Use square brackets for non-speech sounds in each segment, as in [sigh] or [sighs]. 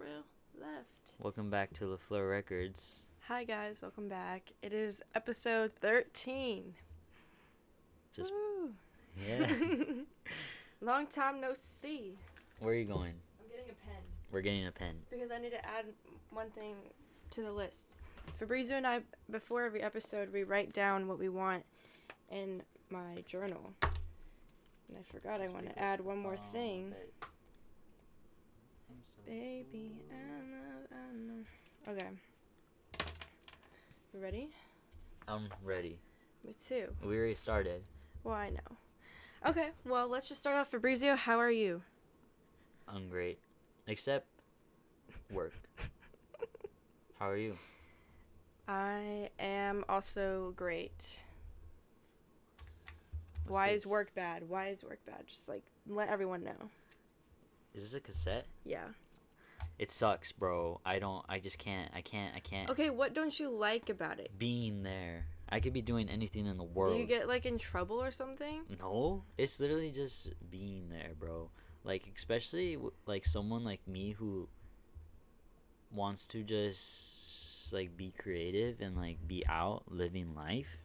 real left. Welcome back to Le Fleur Records. Hi guys, welcome back. It is episode 13. Just Woo. yeah. [laughs] Long time no see. Where are you going? I'm getting a pen We're getting a pen. because I need to add one thing to the list. Fabrizio and I, before every episode, we write down what we want in my journal. And I forgot I want to add one more Oh, thing. Baby, I know, I. Okay. You ready? I'm ready. Me too. We already started. Well, I know. Okay, well, let's just start off. Fabrizio, how are you? I'm great. Except work. [laughs] How are you? I am also great. What's Why is work bad? Why is work bad? Just like let everyone know. Is this a cassette? Yeah. It sucks, bro. I don't. I just can't. I can't. I can't. Okay, what don't you like about it? Being there. I could be doing anything in the world. Do you get like in trouble or something? No, it's literally just being there, bro. Like especially like someone like me who wants to just like be creative and like be out living life.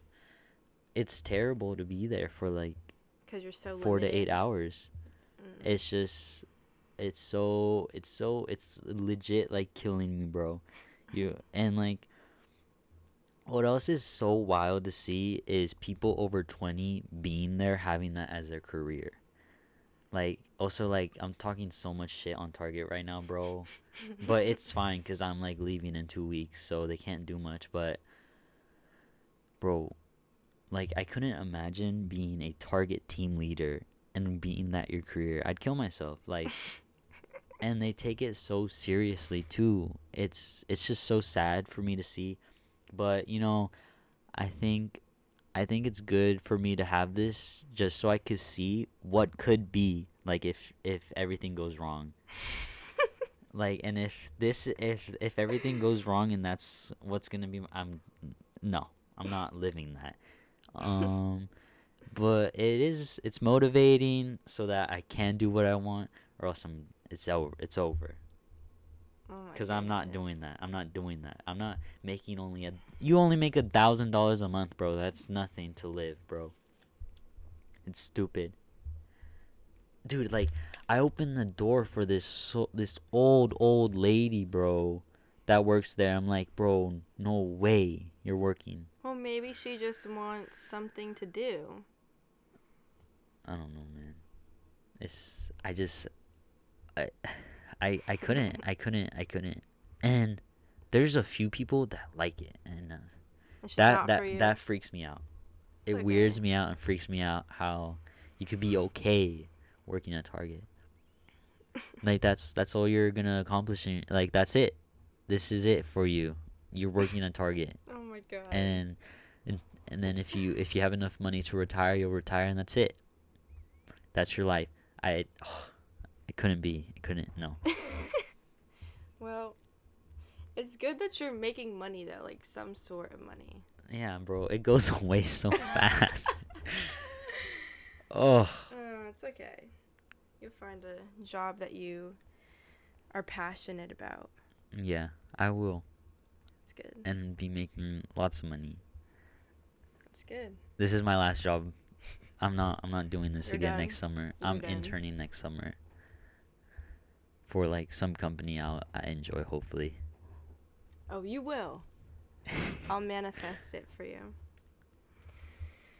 It's terrible to be there for like Because you're so 4 to 8 hours. Mm. It's just it's so it's so it's legit like killing me, bro. You and like what else is so wild to see is people over 20 being there having that as their career. Like also like I'm talking so much shit on Target right now, bro. [laughs] but it's fine cuz I'm like leaving in 2 weeks, so they can't do much, but bro, like I couldn't imagine being a Target team leader and being that your career. I'd kill myself. Like [laughs] and they take it so seriously too. It's it's just so sad for me to see. But, you know, I think I think it's good for me to have this just so I could see what could be like if if everything goes wrong. [laughs] Like and if this if if everything goes wrong and that's what's going to be I'm no, I'm not living that. Um but it is it's motivating so that I can do what I want or else I'm it's over it's over. Oh because I'm not doing that. I'm not doing that. I'm not making only a you only make a thousand dollars a month bro. That's nothing to live bro. It's stupid. Dude like I opened the door for this so, this old old lady bro that works there. I'm like bro no way you're working. Well, maybe she just wants something to do. I don't know, man. It's I just I I I couldn't I couldn't I couldn't. And there's a few people that like it and uh, that that that freaks me out. It's it okay. weirds me out and freaks me out how you could be okay working at Target. Like that's that's all you're gonna accomplish. In, like that's it. This is it for you. You're [laughs] working at Target, oh my god. and and and then if you if you have enough money to retire, you'll retire, and that's it. That's your life. I it couldn't be. It couldn't. No. [laughs] well, it's good that you're making money though, like some sort of money. Yeah, bro. It goes [laughs] away so [laughs] fast. oh. Oh, it's okay. You'll find a job that you are passionate about. Yeah, I will, It's good. and be making lots of money. It's good. This is my last job. I'm not. I'm not doing this You're again done? next summer. You're I'm done? interning next summer. For like some company I'll I enjoy hopefully. Oh, you will. [laughs] I'll manifest it for you.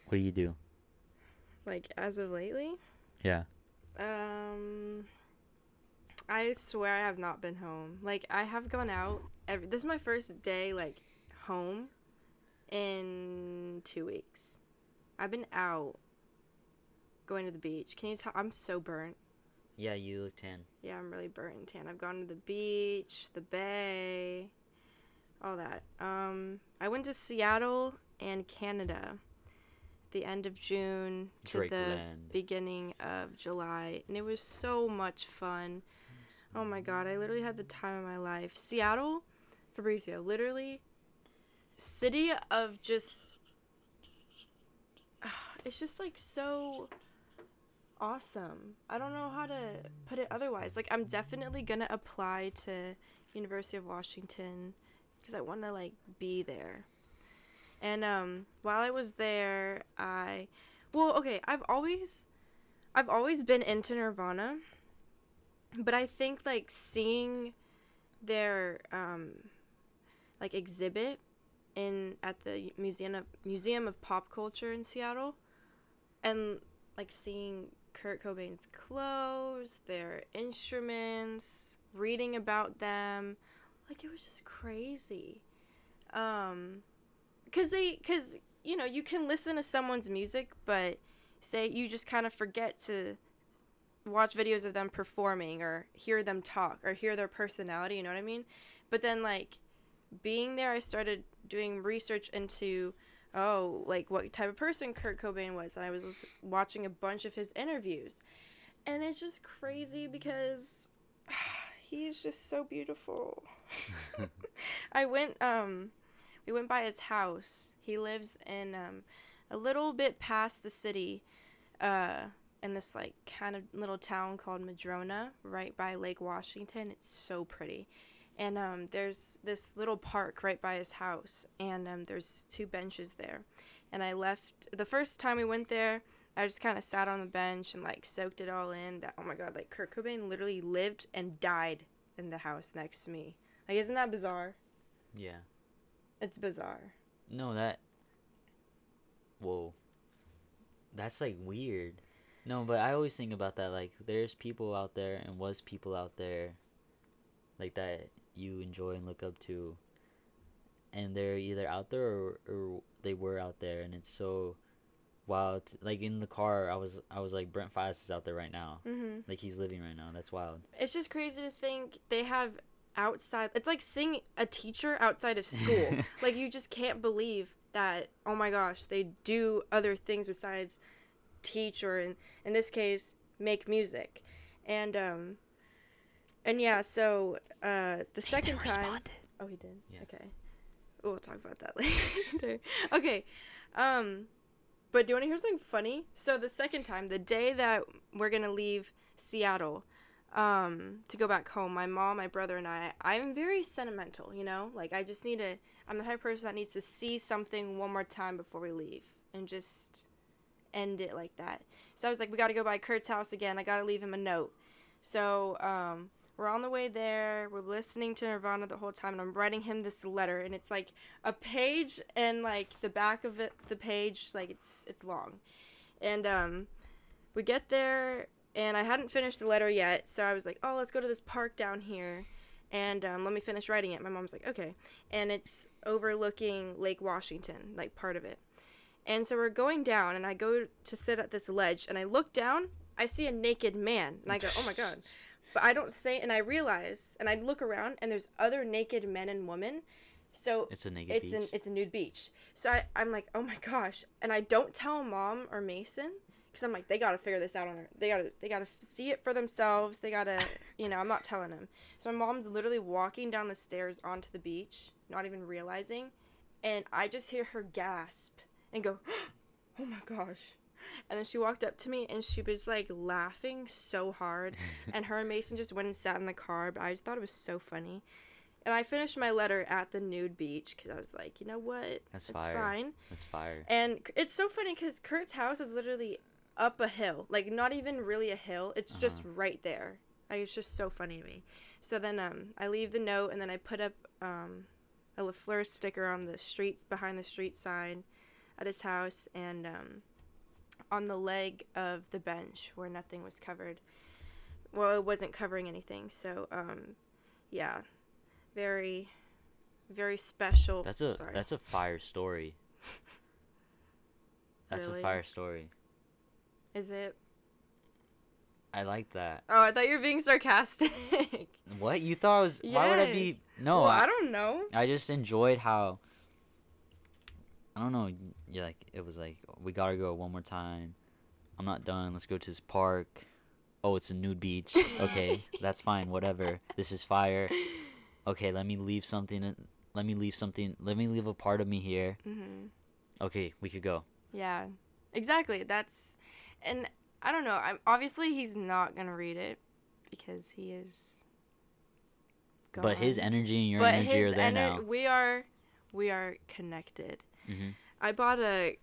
What do you do? Like as of lately, Yeah. um, I swear I have not been home. Like I have gone out. Every this is my first day like home in two weeks. I've been out going to the beach. Can you tell? I'm so burnt. Yeah, you look tan. Yeah, I'm really burnt and tan. I've gone to the beach, the bay, all that. Um, I went to Seattle and Canada the end of June to Drake the land. beginning of July, and it was so much fun. Oh my god, I literally had the time of my life. Seattle, Fabrizio, literally, city of just. [sighs] It's just like so awesome. I don't know how to put it otherwise. Like I'm definitely going to apply to University of Washington cuz I want to like be there. And um while I was there, I well, okay, I've always I've always been into Nirvana. But I think like seeing their um like exhibit in at the museum of museum of pop culture in Seattle and like seeing Kurt Cobain's clothes, their instruments, reading about them, like it was just crazy. Um cuz they cuz you know, you can listen to someone's music but say you just kind of forget to watch videos of them performing or hear them talk or hear their personality, you know what I mean? But then like being there I started doing research into oh, like what type of person Kurt Cobain was and I was watching a bunch of his interviews. And it's just crazy because [sighs] he is just so beautiful. [laughs] [laughs] I went um we went by his house. He lives in um a little bit past the city. Uh in this like kind of little town called Madrona, right by Lake Washington. It's so pretty. And um, there's this little park right by his house, and um, there's two benches there. And I left the first time we went there. I just kind of sat on the bench and like soaked it all in. That oh my god, like Kurt Cobain literally lived and died in the house next to me. Like, isn't that bizarre? Yeah. It's bizarre. No, that. Whoa. That's like weird. No, but I always think about that. Like, there's people out there, and was people out there, like that you enjoy and look up to, and they're either out there or, or they were out there, and it's so wild. Like in the car, I was I was like Brent Faiyaz is out there right now. Mm-hmm. Like he's living right now. That's wild. It's just crazy to think they have outside. It's like seeing a teacher outside of school. [laughs] like you just can't believe that. Oh my gosh, they do other things besides teach or in, in this case make music and um and yeah so uh the second time oh he did Yeah. okay we'll talk about that [laughs] later okay um but do you want to hear something funny so the second time the day that we're gonna leave seattle um to go back home my mom my brother and i i'm very sentimental you know like i just need to i'm the type of person that needs to see something one more time before we leave and just end it like that. So I was like, we got to go by Kurt's house again. I got to leave him a note. So um, we're on the way there. We're listening to Nirvana the whole time, and I'm writing him this letter, and it's like a page, and like the back of it, the page, like it's it's long, and um, we get there, and I hadn't finished the letter yet, so I was like, oh, let's go to this park down here. And um, let me finish writing it. My mom's like, okay. And it's overlooking Lake Washington, like part of it. And so we're going down, and I go to sit at this ledge, and I look down, I see a naked man, and I go, oh my god. [laughs] But I don't say, and I realize, and I look around, and there's other naked men and women. So It's a naked it's beach. an it's a nude beach. So I, I'm like, oh my gosh, and I don't tell mom or Mason because I'm like, they gotta figure this out on their, they gotta they gotta see it for themselves. They gotta, [laughs] you know, I'm not telling them. So my mom's literally walking down the stairs onto the beach, not even realizing, and I just hear her gasp and go, [gasps] oh my gosh. And then she walked up to me and she was like laughing so hard. [laughs] and her and Mason just went and sat in the car. But I just thought it was so funny. And I finished my letter at the nude beach because I was like, you know what? That's it's fire. fine. That's fire. And it's so funny because Kurt's house is literally up a hill. Like, not even really a hill. It's just Uh-huh. right there. Like, it's just so funny to me. So then um, I leave the note and then I put up um, a Le Fleur sticker on the streets, behind the street sign at his house and um, on the leg of the bench where nothing was covered. Well, it wasn't covering anything. So, um, yeah. Very, very special. That's a Sorry. that's a fire story. [laughs] That's Really? a fire story. Is it? I like that. Oh, I thought you were being sarcastic. What you thought I was? Why would I be? No, well, I, I don't know. I just enjoyed how. I don't know. Yeah, like it was like we gotta go one more time. I'm not done. Let's go to this park. Oh, it's a nude beach. Okay, [laughs] that's fine. Whatever. This is fire. Okay, let me leave something. Let me leave something. Let me leave a part of me here. hmm Okay, we could go. Yeah, exactly. That's, and I don't know. I'm obviously he's not gonna read it because he is. But his energy and your But energy are there ener- now. We are, we are connected. Hmm I bought a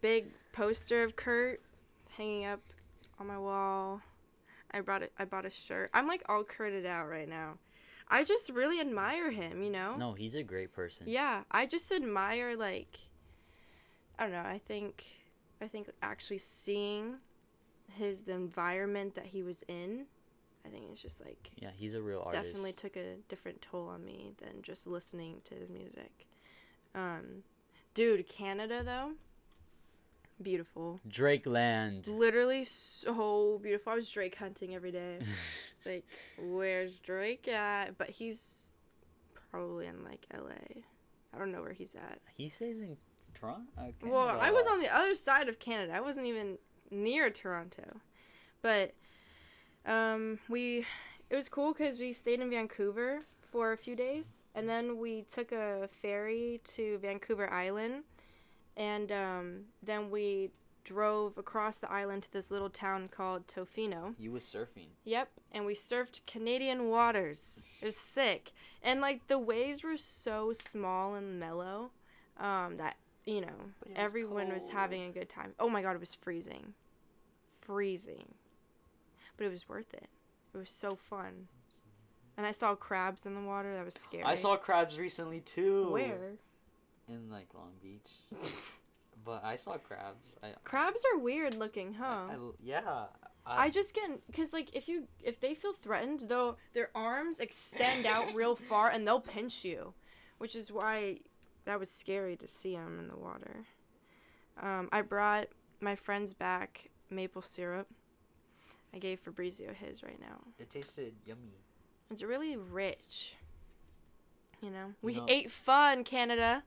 big poster of Kurt hanging up on my wall. I brought it. I bought a shirt. I'm like all curted out right now. I just really admire him. You know. No, he's a great person. Yeah, I just admire like I don't know, I think I think actually seeing his the environment that he was in, I think it's just like Yeah, he's a real artist. definitely took a different toll on me than just listening to his music. Um dude, Canada though, beautiful. Drake Land. Literally so beautiful. I was Drake hunting every day. [laughs] It's like, where's Drake at? But he's probably in like LA. I don't know where he's at. he says in Toronto. Well, I was on the other side of Canada. I wasn't even near Toronto. But um we it was cool cuz we stayed in Vancouver for a few days and then we took a ferry to Vancouver Island and um then we drove across the island to this little town called Tofino. You was surfing. Yep, and we surfed Canadian waters. It was sick, and like the waves were so small and mellow, um, that you know was everyone was having a good time. Oh my god, it was freezing, freezing, but it was worth it. It was so fun, and I saw crabs in the water. That was scary. I saw crabs recently too. where In like Long Beach. [laughs] but I saw crabs. I, crabs are weird looking, huh? I, I, yeah. I just get because like if you if they feel threatened though their arms extend out [laughs] real far and they'll pinch you, which is why that was scary to see them in the water. Um, I brought my friends back maple syrup. I gave Fabrizio his right now. It tasted yummy. It's really rich. You know, we know- ate pho in Canada.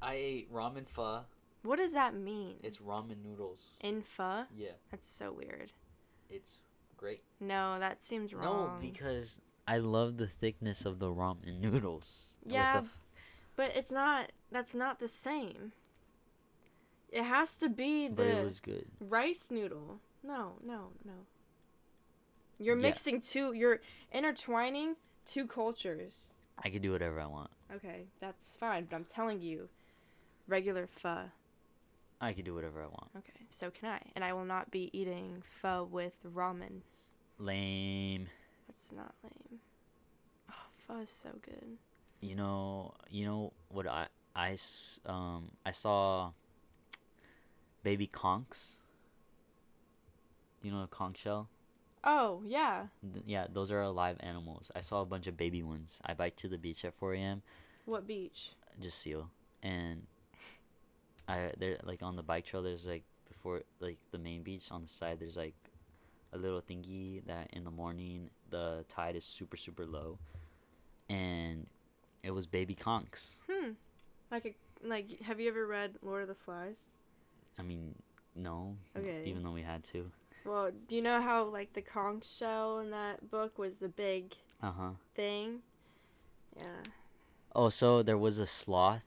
I ate ramen pho. What does that mean? It's ramen noodles. in pho. Yeah, That's so weird. it's great. No, that seems wrong. No, because I love the thickness of the ramen noodles. [laughs] Yeah, f- but it's not. That's not the same. It has to be the it was good. rice noodle. No, no, no. You're Yeah. mixing two. You're intertwining two cultures. I can do whatever I want. Okay, that's fine. But I'm telling you, regular pho. I can do whatever I want. Okay, so can I. And I will not be eating pho with ramen. Lame. That's not lame. Oh, pho is so good. You know, you know what I I um I saw baby conchs. You know a conch shell? Oh yeah. Th- Yeah, those are alive animals. I saw a bunch of baby ones. I biked to the beach at 4 a.m. What beach? just seal and I there like on the bike trail there's like before like the main beach on the side there's like a little thingy that in the morning the tide is super super low and it was baby conchs Hmm. Like a like. Have you ever read Lord of the Flies? i mean no Okay. even though we had to Well, do you know how like the conch shell in that book was the big uh-huh thing? Yeah. oh so there was a sloth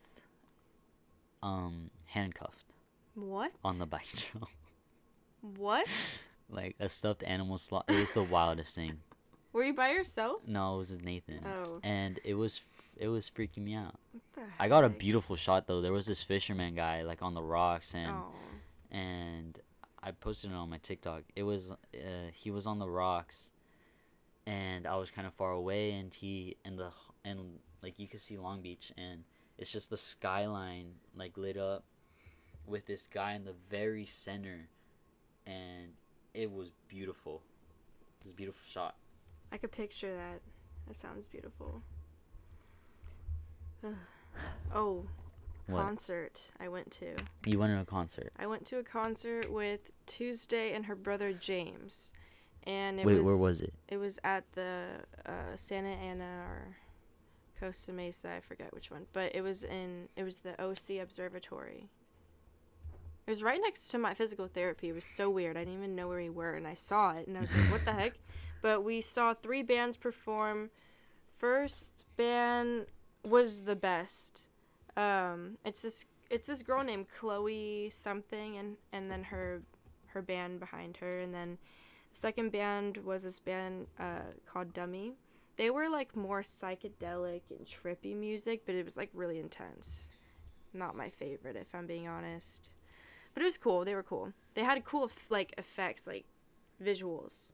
um handcuffed What? on the bike [laughs] trail What? like a stuffed animal sloth it was the wildest thing Were you by yourself? no it was with nathan Oh. and it was it was freaking me out What the I got a beautiful shot though. There was this fisherman guy like on the rocks and Oh. and I posted it on my TikTok. It was uh, he was on the rocks and I was kind of far away and he and the and like you could see Long Beach and it's just the skyline like lit up with this guy in the very center and it was beautiful. It was a beautiful shot. I could picture that. That sounds beautiful. [sighs] oh, What? concert I went to. You went to a concert. I went to a concert with Tuesday and her brother James, and it Wait, was where was it? it was at the uh, Santa Ana or Costa Mesa. I forget which one, but it was in it was the OC Observatory. It was right next to my physical therapy. It was so weird. I didn't even know where we were, and I saw it, and I was like, "What the [laughs] heck?" But we saw three bands perform. First band was the best. Um, it's this it's this girl named Chloe something, and and then her her band behind her, and then the second band was this band uh, called Dummy. They were like more psychedelic and trippy music, but it was like really intense. Not my favorite, if I'm being honest. But it was cool. They were cool. They had cool like effects, like visuals.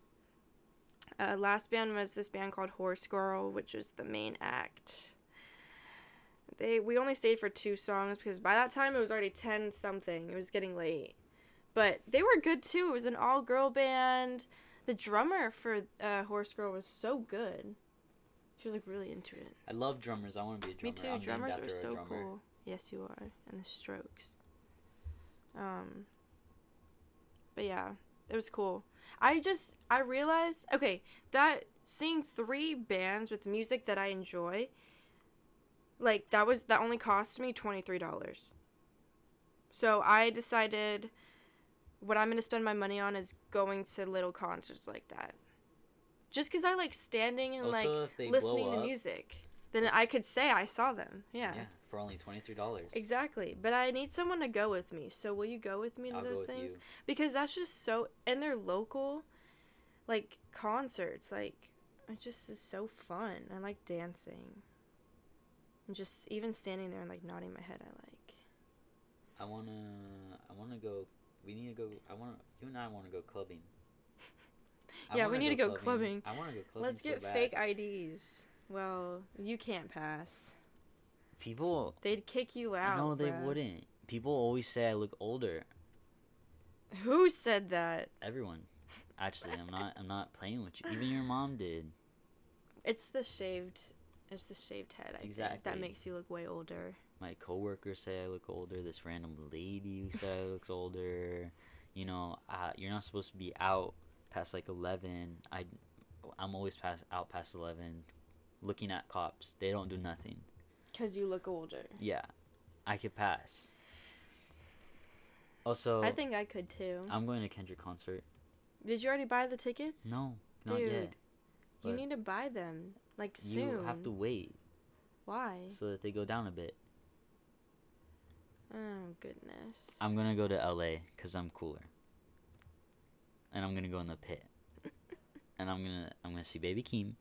Uh, last band was this band called Horsegirl, which was the main act. They we only stayed for two songs because by that time it was already ten something. It was getting late, but they were good too. It was an all girl band. The drummer for uh, Horsegirl was so good. She was like really into it. I love drummers. I want to be a drummer. Me too. I'm named Drummers after are so drummer. cool. Yes, you are. And the Strokes. Um. But yeah, it was cool. I just I realized okay that seeing three bands with music that I enjoy, like that was that only cost me twenty three dollars. So I decided what I'm gonna spend my money on is going to little concerts like that. Just because I like standing and like Also, listening blow to music, then I could say I saw them. Yeah. Yeah, for only twenty three dollars. Exactly. But I need someone to go with me. So will you go with me to I'll those things? Because that's just so and they're local like concerts. Like it just is so fun. I like dancing. And just even standing there and like nodding my head I like. I wanna. I wanna go. We need to go. I wanna. You and I wanna go clubbing. [laughs] Yeah, we need to go clubbing. I wanna go clubbing. Let's so get bad. fake IDs. Well, you can't pass. People. They'd kick you out. no, they bruh. wouldn't. People always say I look older. Who said that? Everyone. [laughs] Actually, I'm not. I'm not playing with you. Even your mom did. It's the shaved it's the shaved head, I think. That makes you look way older. My coworkers say I look older. This random lady who said I look older. You know, uh, you're not supposed to be out past like eleven. I, I'm always past out past eleven, looking at cops. They don't do nothing. Cause you look older. Yeah, I could pass. Also, I think I could too. I'm going to Kendrick concert. Did you already buy the tickets? No, not Dude, yet. You but need to buy them like soon. You have to wait Why? so that they go down a bit. Oh goodness. I'm gonna go to LA because I'm cooler. And I'm gonna go in the pit. [laughs] and I'm gonna I'm gonna see Baby Keem.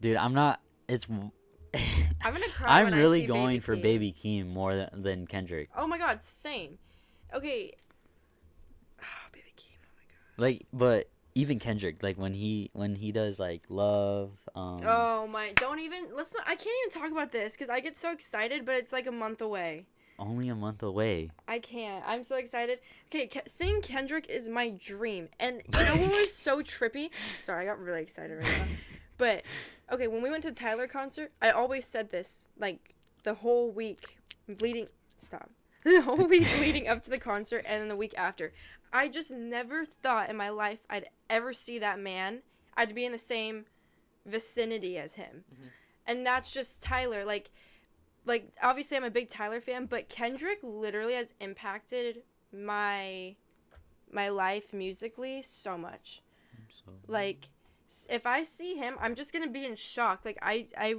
Dude, I'm not. It's. [laughs] I'm gonna cry I'm when I really going Baby for Keem. Baby Keem more than, than Kendrick. Oh my god, same. Okay. Oh, [sighs] Baby Keem. Oh my god. Like, but even Kendrick, like when he when he does like love. Um, Oh my! Don't even. Let's not. I can't even talk about this because I get so excited, but it's like a month away. Only a month away. I can't. I'm so excited. Okay, Ke- seeing Kendrick is my dream. And you know what was so [laughs] trippy? Sorry, I got really excited right now. But okay, when we went to Tyler concert, I always said this like the whole week leading. Stop. [laughs] The whole week [laughs] leading up to the concert and then the week after. I just never thought in my life I'd ever see that man. I'd be in the same vicinity as him. Mhm. And that's just Tyler. Like like obviously I'm a big Tyler fan, but Kendrick literally has impacted my my life musically so much. So, Like if I see him, I'm just going to be in shock. Like I I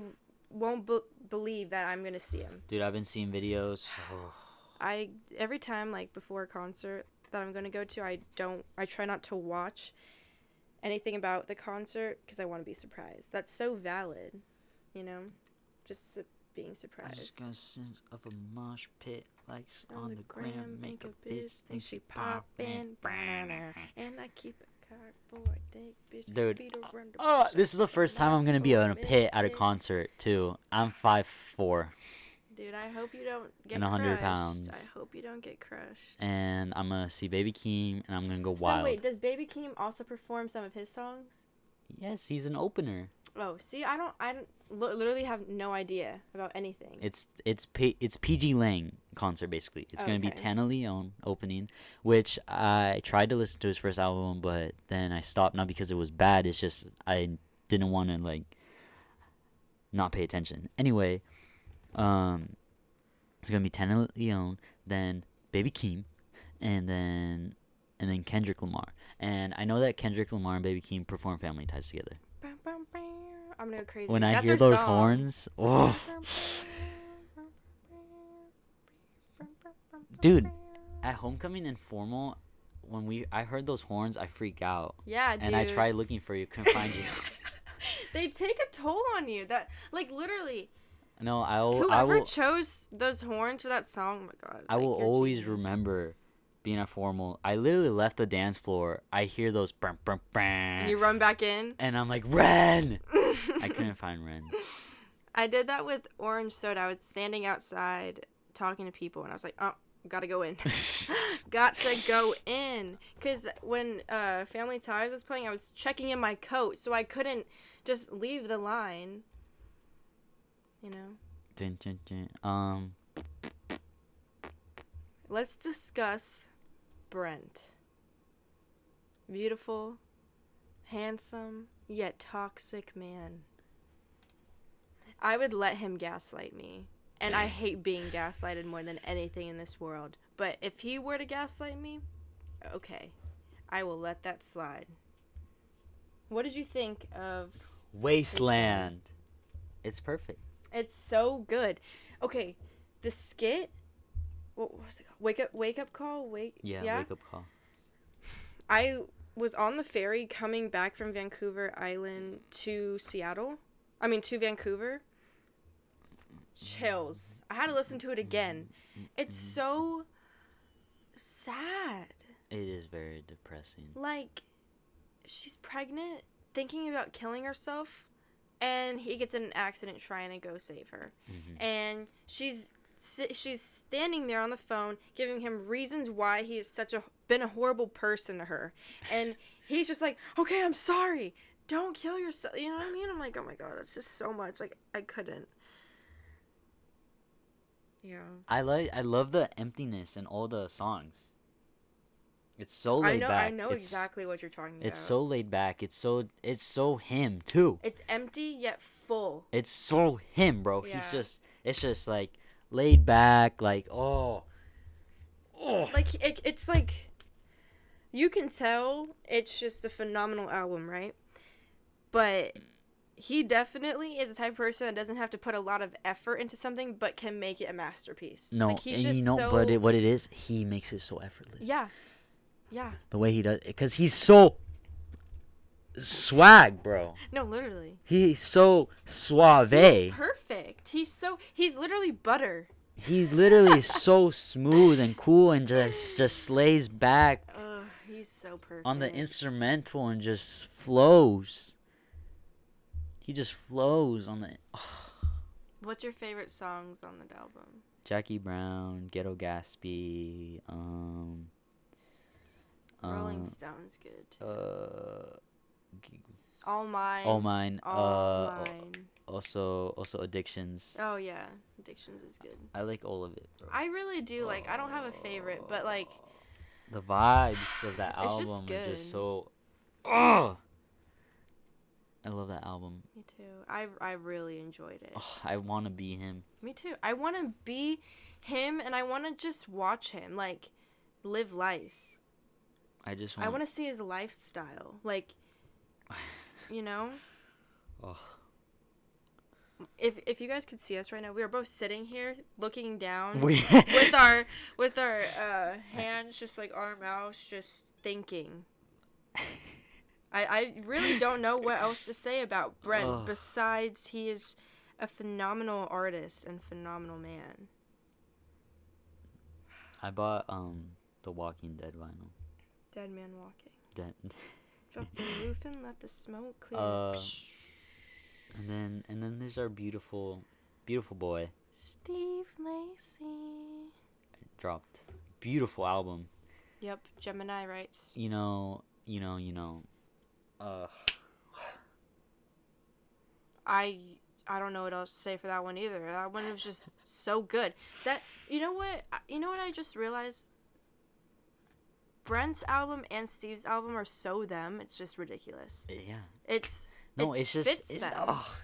won't be- believe that I'm going to see him. dude, I've been seeing videos. Oh, [sighs] I every time like before a concert that I'm going to go to, I don't I try not to watch anything about the concert cuz I want to be surprised. That's so valid, you know? Just su- being I surprised. just got a sense of a mosh pit, like on, the gram, make a bitch think she poppin'. poppin', and I keep a card for a dick, bitch. Dude, the Oh, uh, uh, this is the first time I'm gonna be in a pit at a concert too. I'm five four, Dude, I hope you don't get And 100 crushed. pounds. I hope you don't get crushed. and I'm gonna see Baby Keem, and I'm gonna go So wild. wait, does Baby Keem also perform some of his songs? Yes, he's an opener. Oh, see, I don't, I don't, literally have no idea about anything. It's it's P- it's pgLang concert basically. It's gonna be Tanna Leone opening, which I tried to listen to his first album, but then I stopped not because it was bad. It's just I didn't want to like not pay attention. Anyway, um, it's gonna be Tanna Leone, then Baby Keem, and then and then Kendrick Lamar. And I know that Kendrick Lamar and Baby Keem perform Family Ties together. I'm gonna go crazy. When I That's hear those song. horns, oh. Dude, At homecoming and formal, when we I heard those horns, I freak out. Yeah, dude. And I tried looking for you, couldn't find you. [laughs] they take a toll on you. That like literally, No, I will. I whoever will. chose those horns for that song, oh my god. I like, will always genius. remember being at formal. I literally left the dance floor. I hear those brum, brum, And you run back in. and I'm like Ren. [laughs] I couldn't find Ren. I did that with orange soda. I was standing outside talking to people, and I was like, "Oh, gotta go in, [laughs] [laughs] got to go in." Cause when uh, Family Ties was playing, I was checking in my coat, so I couldn't just leave the line. You know. Dun, dun, dun. Um, Let's discuss Brent. Beautiful, handsome, yet toxic man. I would let him gaslight me. And I hate being gaslighted more than anything in this world. But if he were to gaslight me, okay. I will let that slide. What did you think of Wasteland. It's perfect. It's so good. Okay, the skit what was it called? Wake up wake up call? Wake Yeah, wake up call. I was on the ferry coming back from Vancouver Island to Seattle. I mean to Vancouver. Chills. I had to listen to it again. It's so sad. It is very depressing. Like she's pregnant, thinking about killing herself, and he gets in an accident trying to go save her. Mhm. And she's she's standing there on the phone giving him reasons why he is such a been a horrible person to her. [laughs] And he's just like, "Okay, I'm sorry. Don't kill yourself." You know what I mean? I'm like, "Oh my god, it's just so much. Like I couldn't." Yeah. I like. I love the emptiness in all the songs. It's so I laid know back. I know it's, exactly what you're talking about. It's so laid back. It's so. It's so him too. It's empty yet full. It's so him, bro. Yeah. He's just. It's just like laid back. Like oh. Oh. like it, it's like you can tell it's just a phenomenal album right but he definitely is the type of person that doesn't have to put a lot of effort into something but can make it a masterpiece No, like he's and just you know, so but it, what it is, he makes it so effortless. yeah yeah. The way he does, because he's so swag, bro. no literally. He's so suave. he's perfect. He's so he's literally butter. He literally is so [laughs] smooth and cool and just just slays back Ugh, he's so perfect. on the instrumental and just flows. He just flows on the what's your favorite songs on the album? Jackie Brown, Ghetto Gatsby, um, rolling uh, stones good uh, all mine All Mine, all uh, mine also also Addictions. oh yeah addictions is good I like all of it. Bro. I really do like. I don't have a favorite, but like, the vibes of that [sighs] It's just album are just good. so. Oh, I love that album. me too. I I really enjoyed it. Oh, I want to be him. Me too. I want to be him, and I want to just watch him like live life. I just I want. want to see his lifestyle, like [laughs] you know. Oh, If if you guys could see us right now, we are both sitting here looking down we. [laughs] with our [laughs] with our uh, hands just like our mouths, just thinking. I, I really don't know what else to say about Brent Ugh. besides he is a phenomenal artist and phenomenal man. I bought um the Walking Dead vinyl. Dead man walking. Dead. [laughs] Drop the roof and let the smoke clear. Uh, And then and then there's our beautiful, beautiful boy Steve Lacy. dropped. Beautiful album. Yep, Gemini Rights. You know, you know, you know. Uh, I I don't know what else to say for that one either. That one was just so good. That you know what you know what I just realized. Brent's album and Steve's album are so them. It's just ridiculous. yeah. It's No, it it's just it's. Oh,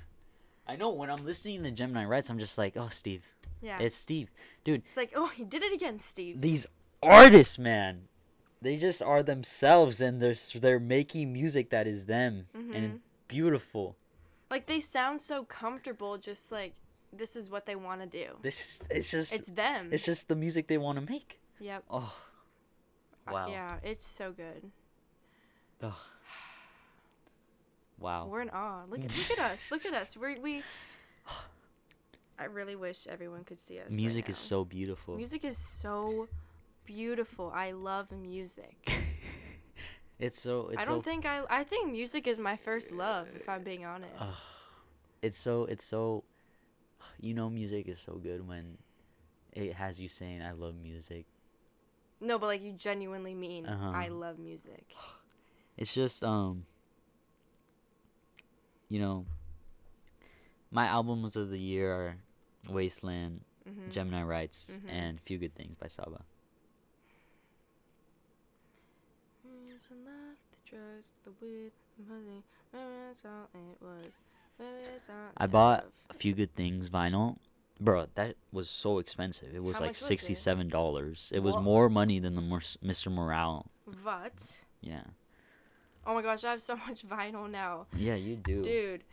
I know when I'm listening to Gemini Rights, I'm just like, oh, Steve. yeah. It's Steve, dude. It's like oh he did it again, Steve. These artists, man, they just are themselves, and they're they're making music that is them, and Mhm. it's beautiful. like they sound so comfortable. Just like this is what they want to do. This it's just It's them. it's just the music they want to make. yep. Oh, Wow. yeah, it's so good. Wow. We're in awe. Look, look at us. Look at us. [laughs] We're, we. [sighs] I really wish everyone could see us. right Music is now. so beautiful. Music is so beautiful. I love music. [laughs] It's so. It's I don't so, think I. I think music is my first love. If I'm being honest. It's so. It's so. You know, music is so good when it has you saying, "I love music." No, but like you genuinely mean Uh-huh. I love music. [sighs] It's just um. You know. My albums of the year are Wasteland, hmm Gemini Rights, Mhm. and Few Good Things by Saba. the weed, money, that's all it was. That's all I bought. A Few Good Things vinyl. Bro, that was so expensive. It was How like much was it? sixty-seven dollars. It was more money than the Mor- Mr. Morale. What? Yeah, Oh my gosh, I have so [laughs] much vinyl now. yeah, you do. Dude.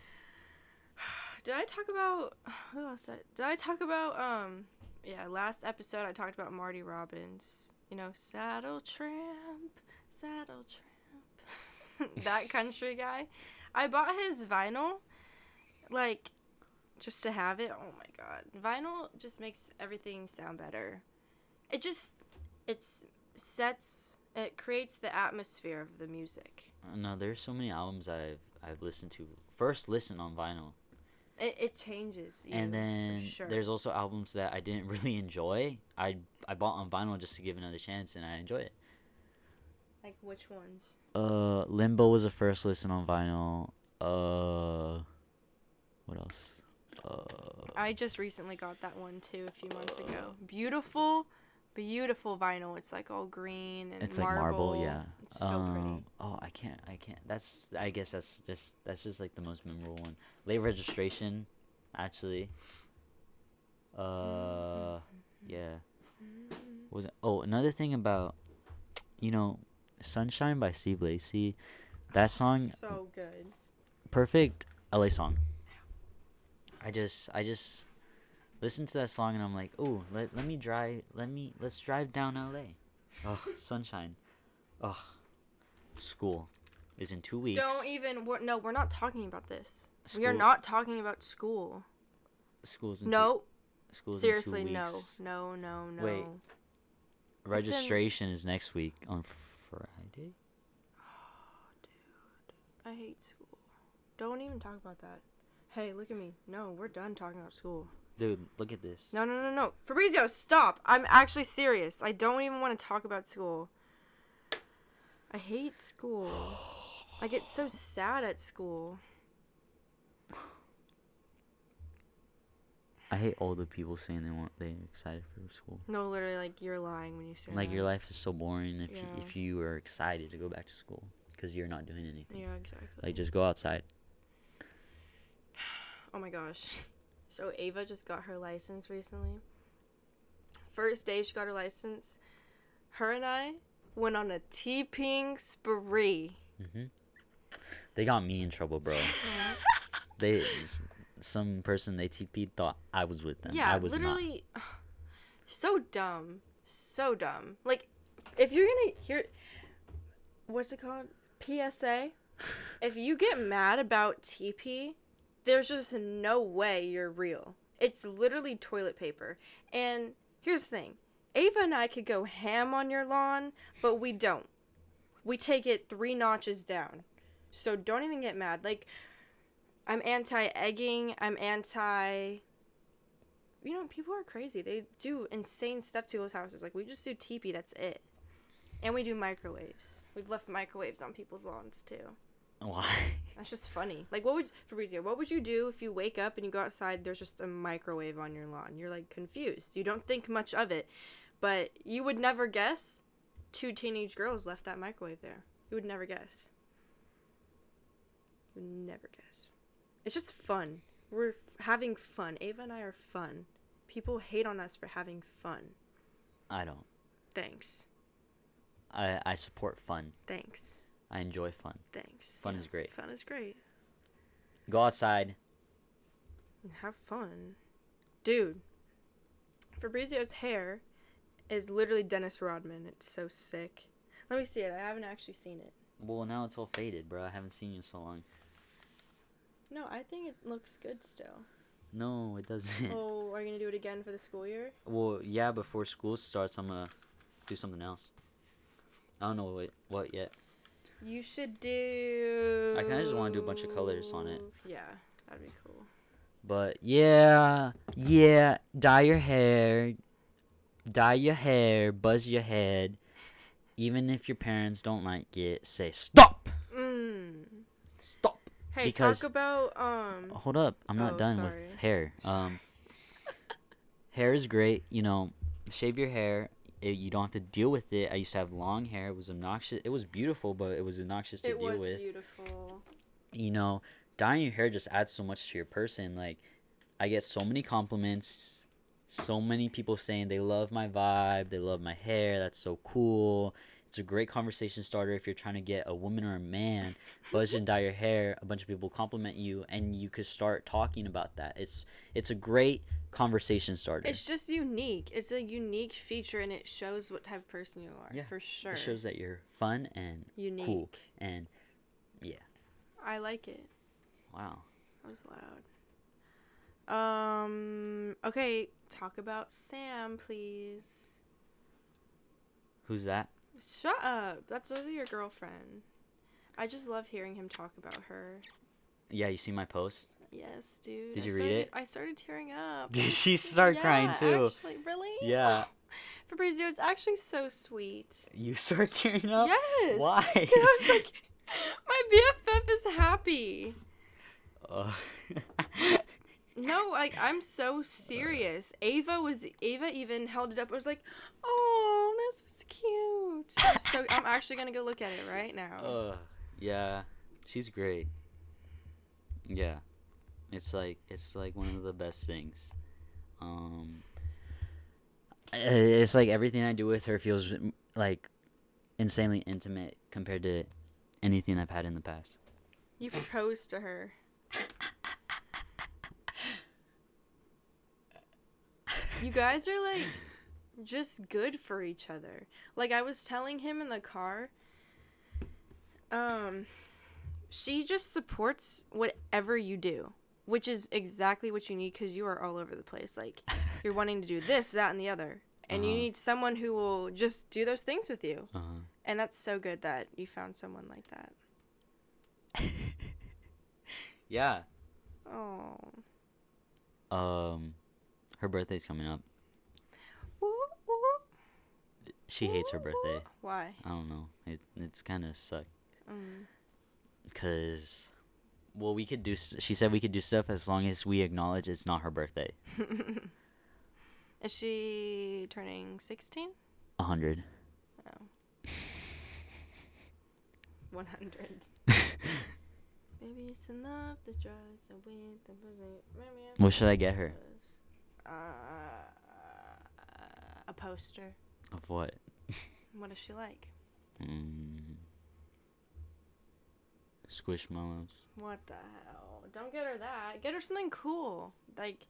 [sighs] Did I talk about [sighs] who else? I, did I talk about um yeah, last episode I talked about Marty Robbins. You know, saddle tramp, saddle tramp. [laughs] that [laughs] country guy. I bought his vinyl like just to have it. Oh my god. Vinyl just makes everything sound better. It just it's sets it creates the atmosphere of the music. Uh, No, there's so many albums I've I've listened to. First listen on vinyl, It, it changes. You, and then sure. there's also albums that I didn't [laughs] really enjoy. I I bought on vinyl just to give another chance, and I enjoy it. like which ones? Uh, Limbo was the first listen on vinyl. Uh, what else? Uh, I just recently got that one too a few months ago. Beautiful, beautiful vinyl. It's like all green and it's marble. like marble, yeah. It's so um, pretty. Oh, I can't, I can't. That's, I guess that's just, that's just like the most memorable one. Late registration, actually. Uh, yeah. What was it? Oh, another thing about, you know, "Sunshine" by Steve Lacy. That song, So good. perfect LA song. I just, I just listened to that song and I'm like, oh, let, let me drive, let me, let's drive down LA. [laughs] Oh, sunshine. Oh, school is in two weeks. Don't even. We're, no, we're not talking about this. We are not talking about school. School's in two- No, school's in two seriously, no, no, no, no. Wait. Registration is next week on Friday. Oh, [gasps] dude, I hate school. Don't even talk about that. Hey, look at me. No, we're done talking about school. Dude, look at this. No, no, no, no. Fabrizio, stop. I'm actually serious. I don't even want to talk about school. I hate school. I get so sad at school. I hate all the people saying they want they're excited for school. No, literally, like you're lying when you say Like that. your life is so boring if you, if you are excited to go back to school because you're not doing anything. Yeah, exactly. Like just go outside. Oh my gosh. So Ava just got her license recently. First day she got her license, her and I went on a teeping spree. hmm They got me in trouble, bro. [laughs] they some person they TP thought I was with them. Yeah, I was not. literally [sighs] so dumb. So dumb. Like if you're gonna hear what's it called? PSA? [laughs] if you get mad about TP, there's just no way you're real. It's literally toilet paper. And here's the thing. Ava and I could go ham on your lawn, but we don't. We take it three notches down. So don't even get mad. Like I'm anti egging, I'm anti you know, people are crazy. They do insane stuff to people's houses. Like we just do teepee, that's it. And we do microwaves. We've left microwaves on people's lawns too. [laughs] Why? That's just funny. Like what would Fabrizio, what would you do if you wake up and you go outside there's just a microwave on your lawn? You're like confused. You don't think much of it. But you would never guess two teenage girls left that microwave there. You would never guess. You would never guess. It's just fun. We're f- having fun. Ava and I are fun. People hate on us for having fun. I don't. Thanks. I I support fun. Thanks. I enjoy fun. Thanks. Fun is great. Fun is great. Go outside. have fun. Dude, Fabrizio's hair is literally Dennis Rodman. It's so sick. Let me see it. I haven't actually seen it. Well, now it's all faded, bro. I haven't seen you in so long. No, I think it looks good still. No, it doesn't. oh, are you gonna do it again for the school year? Well, yeah. Before school starts, I'm gonna do something else. I don't know what what yet. You should do. I kinda just wanna do a bunch of colors on it. Yeah, that'd be cool. But yeah, yeah. Dye your hair. Dye your hair. Buzz your head. Even if your parents don't like it, say stop. Mm. Stop. Hey, Because- talk about um. Hold up, I'm not Oh, done sorry. with hair. Um, hair is great. You know, shave your hair. It, you don't have to deal with it. I used to have long hair. It was obnoxious. It was beautiful, but it was obnoxious to It deal was with. beautiful. You know, dyeing your hair just adds so much to your person. Like, I get so many compliments. So many people saying they love my vibe. They love my hair. That's so cool. It's a great conversation starter if you're trying to get a woman or a man. Buzz and dye your hair. A bunch of people compliment you, and you could start talking about that. It's it's a great conversation starter. It's just unique. It's a unique feature, and it shows what type of person you are. Yeah, for sure. It shows that you're fun and unique. cool and yeah. I like it. Wow. That was loud. Um. Okay, talk about Sam, please. Who's that? Shut up. That's literally your girlfriend. I just love hearing him talk about her. Yeah, you see my post? Yes, dude. Did I you read it? I started tearing up. Did [laughs] she start crying too? Actually, really? Yeah. [laughs] Fabrizio, it's actually so sweet. You start [laughs] tearing up? Yes. Why? 'Cause I was like, my BFF is happy. Uh, No, like I'm so serious. Ava was Ava even held it up. and was like, "Oh, this is cute." [laughs] so I'm actually gonna go look at it right now. uh, yeah, she's great. Yeah, it's like it's like one of the best things. Um, it's like everything I do with her feels like insanely intimate compared to anything I've had in the past. You proposed to her. You guys are like just good for each other. Like I was telling him in the car, um she just supports whatever you do, which is exactly what you need cuz you are all over the place. Like [laughs] you're wanting to do this, that and the other. And you Uh-huh. need someone who will just do those things with you. Uh-huh. And that's so good that you found someone like that. [laughs] yeah. Oh. Um, her birthday's coming up. Woo, woo. She hates her birthday. Why? I don't know. It it's kind of suck Mm. because, well, we could do. She said we could do stuff as long as we acknowledge it's not her birthday. Is she turning 16? A hundred. Oh. 100. Maybe it's enough that drives away the buzzing. Maybe I What should I get her? Uh, a poster. Of what? What does she like? Mm. Squishmallows. What the hell? Don't get her that. Get her something cool. Like,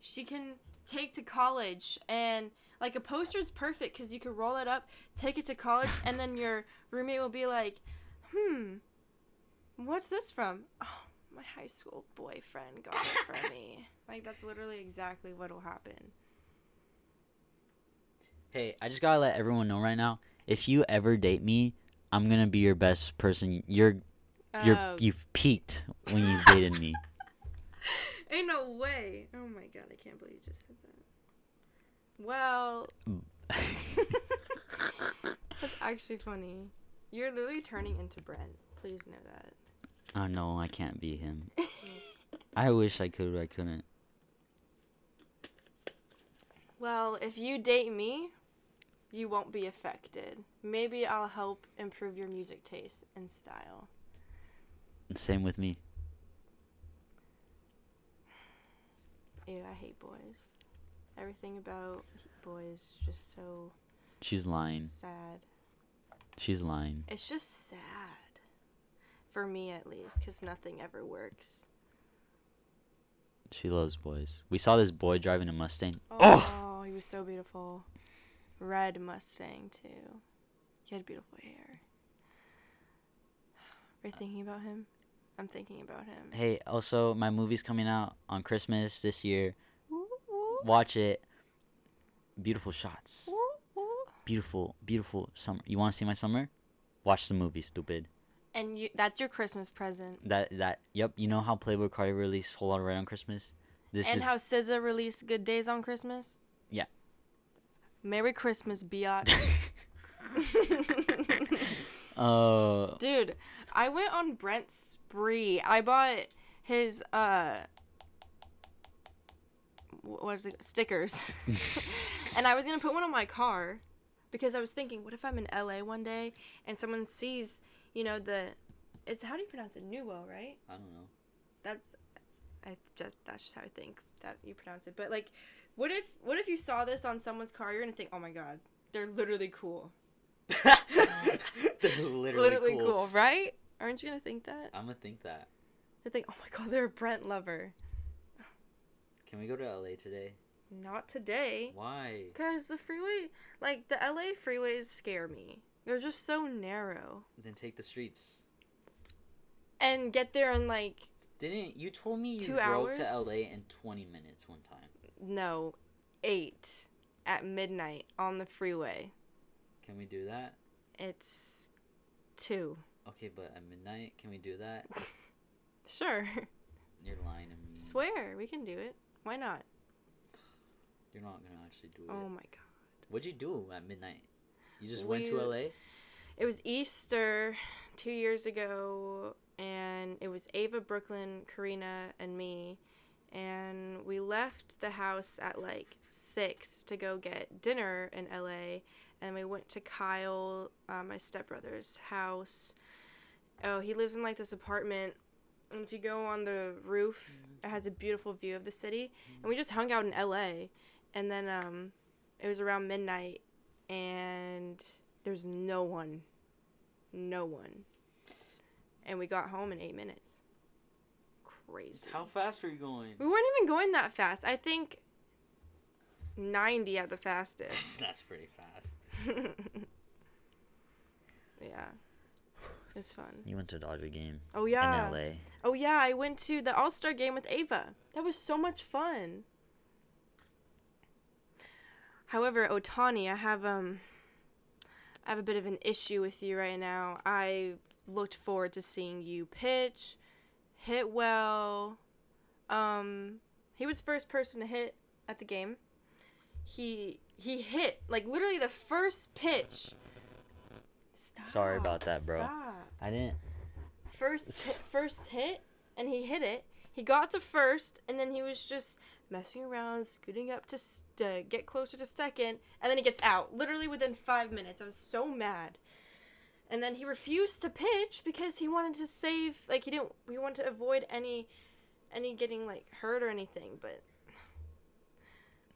she can take to college and. Like a poster is perfect because you can roll it up, take it to college, and then your [laughs] roommate will be like, "Hmm, what's this from?" Oh, my high school boyfriend got it for [laughs] me. Like that's literally exactly what'll happen. Hey, I just gotta let everyone know right now. If you ever date me, I'm gonna be your best person. You're you're Oh, you've peaked when you dated me. [laughs] Ain't no way. Oh my god, I can't believe you just said that. Well, [laughs] that's actually funny. You're literally turning into Brent. Please know that. oh no, I can't be him. [laughs] I wish I could, but I couldn't. Well, if you date me, you won't be affected. Maybe I'll help improve your music taste and style. Same with me. Ew, I hate boys. Everything about boys is just so She's lying. sad. She's lying. It's just sad. For me, at least, because nothing ever works. She loves boys. We saw this boy driving a Mustang. Oh, he was so beautiful. Red Mustang, too. He had beautiful hair. Are you thinking about him? I'm thinking about him. Hey, also my movie's coming out on Christmas this year. Watch it. Beautiful shots. Beautiful, beautiful summer. You want to see my summer? Watch the movie, stupid. And you that's your Christmas present. That that yep. You know how Playboi Carti released Whole Lotta Red on Christmas? This and is how SZA released Good Days on Christmas? Yeah. Merry Christmas, biatch. [laughs] uh Dude, I went on Brent's spree. I bought his uh wh- what is it? Stickers. [laughs] [laughs] and I was going to put one on my car because I was thinking, what if I'm in LA one day and someone sees, you know, the is how do you pronounce it? Nuo, right? I don't know. That's I just that's just how I think that you pronounce it. But like what if what if you saw this on someone's car, you're going to think, "Oh my god, they're literally cool." [laughs] They're literally, cool. right? Aren't you gonna think that? I'm gonna think that. They think, oh my god, they're a Brent lover. Can we go to LA today? Not today. Why? Cause the freeway, like the LA freeways, scare me. They're just so narrow. Then take the streets. And get there in like Didn't you told me you drove to? LA in 20 minutes one time? No, eight at midnight on the freeway. Can we do that? It's two. Okay, but at midnight, can we do that? [laughs] Sure. You're lying to me. Swear we can do it. Why not? You're not gonna actually do it. Oh my god. What'd you do at midnight? You just went to LA? It was Easter two years ago, and it was Ava, Brooklyn, Karina, and me. And we left the house at like six to go get dinner in LA. And we went to Kyle, uh, my stepbrother's house. Oh, he lives in like this apartment. And if you go on the roof, it has a beautiful view of the city. And we just hung out in LA. And then um, it was around midnight, and there's no one. No one. And we got home in eight minutes. Crazy. How fast are you going? We weren't even going that fast. I think 90 at the fastest. [laughs] That's pretty fast. [laughs] yeah. It's fun. You went to a Dodger game Oh, yeah. in LA. Oh, yeah. I went to the All Star game with Ava. That was so much fun. However, Ohtani, I have um I have a bit of an issue with you right now. I looked forward to seeing you pitch, hit well. Um he was first person to hit at the game. He he hit like literally the first pitch. Stop. Sorry about that, bro. Stop I didn't. first hit, first hit and he hit it. He got to first and then he was just messing around, scooting up to, s- to get closer to second, and then he gets out literally within 5 minutes. I was so mad. And then he refused to pitch because he wanted to save like he didn't he wanted to avoid any any getting like hurt or anything, but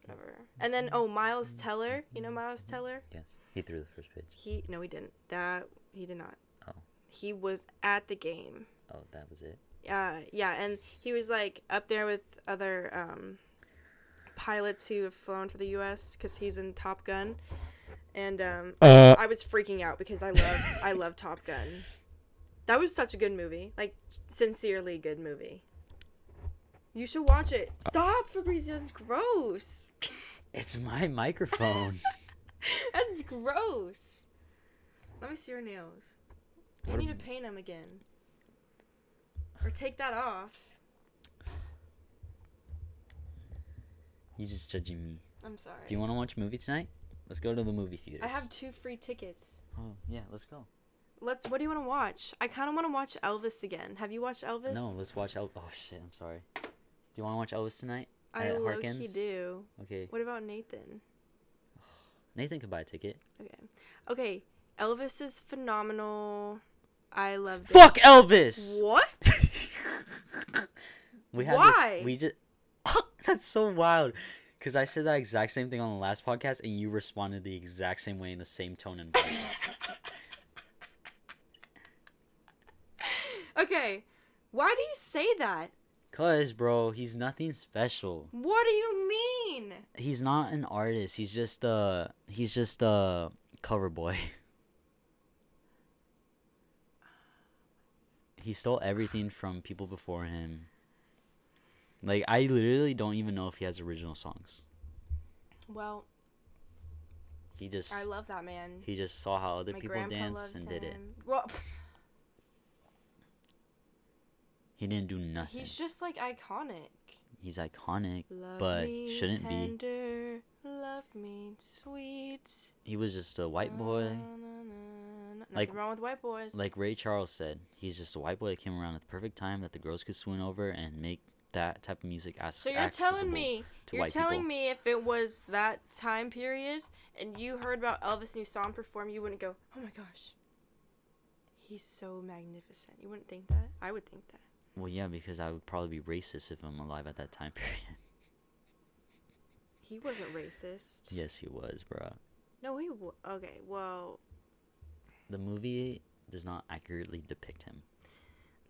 whatever. And then oh, Miles Teller, you know Miles Teller? Yes. He threw the first pitch. He no, he didn't. That he did not. Oh. He was at the game. Oh, that was it. Uh, yeah, and he was like up there with other um, pilots who have flown for the U.S. because he's in Top Gun, and um, Uh. I was freaking out because I love I [laughs] love Top Gun. That was such a good movie, like sincerely good movie. You should watch it. Stop, Fabrizio. That's gross. It's my microphone. [laughs] That's gross. Let me see your nails. You need to paint them again. Or take that off. You're just judging me. I'm sorry. Do you want to watch a movie tonight? Let's go to the movie theater. I have two free tickets. Oh yeah, let's go. Let's. What do you want to watch? I kind of want to watch Elvis again. Have you watched Elvis? No, let's watch El- Oh shit, I'm sorry. Do you want to watch Elvis tonight? I at low key do. Okay. What about Nathan? Nathan could buy a ticket. Okay. Okay. Elvis is phenomenal. I love. it. Fuck Elvis. What? [laughs] we had Why? this. We just. [laughs] That's so wild. Because I said that exact same thing on the last podcast, and you responded the exact same way in the same tone and voice. [laughs] okay, why do you say that? Cause, bro, he's nothing special. What do you mean? He's not an artist. He's just a he's just a cover boy. [laughs] he stole everything from people before him. Like I literally don't even know if he has original songs. Well, He just I love that man. he just saw how other My people dance and did it. Well, [laughs] He didn't do nothing. he's just like iconic. He's iconic. Love But shouldn't be. Love me sweet. He was just a white boy. Na, na, na. Like- wrong with white boys. Like Ray Charles said, he's just a white boy that came around at the perfect time that the girls could swoon over and make that type of music as so you're telling me you're telling people. me if it was that time period and you heard about Elvis' new song perform, you wouldn't go, "Oh my gosh, he's so magnificent." You wouldn't think that. I would think that. Well, yeah, because I would probably be racist if I'm alive at that time [laughs] period. He wasn't racist. yes, he was, bro. No, he. W- okay, well, The movie does not accurately depict him.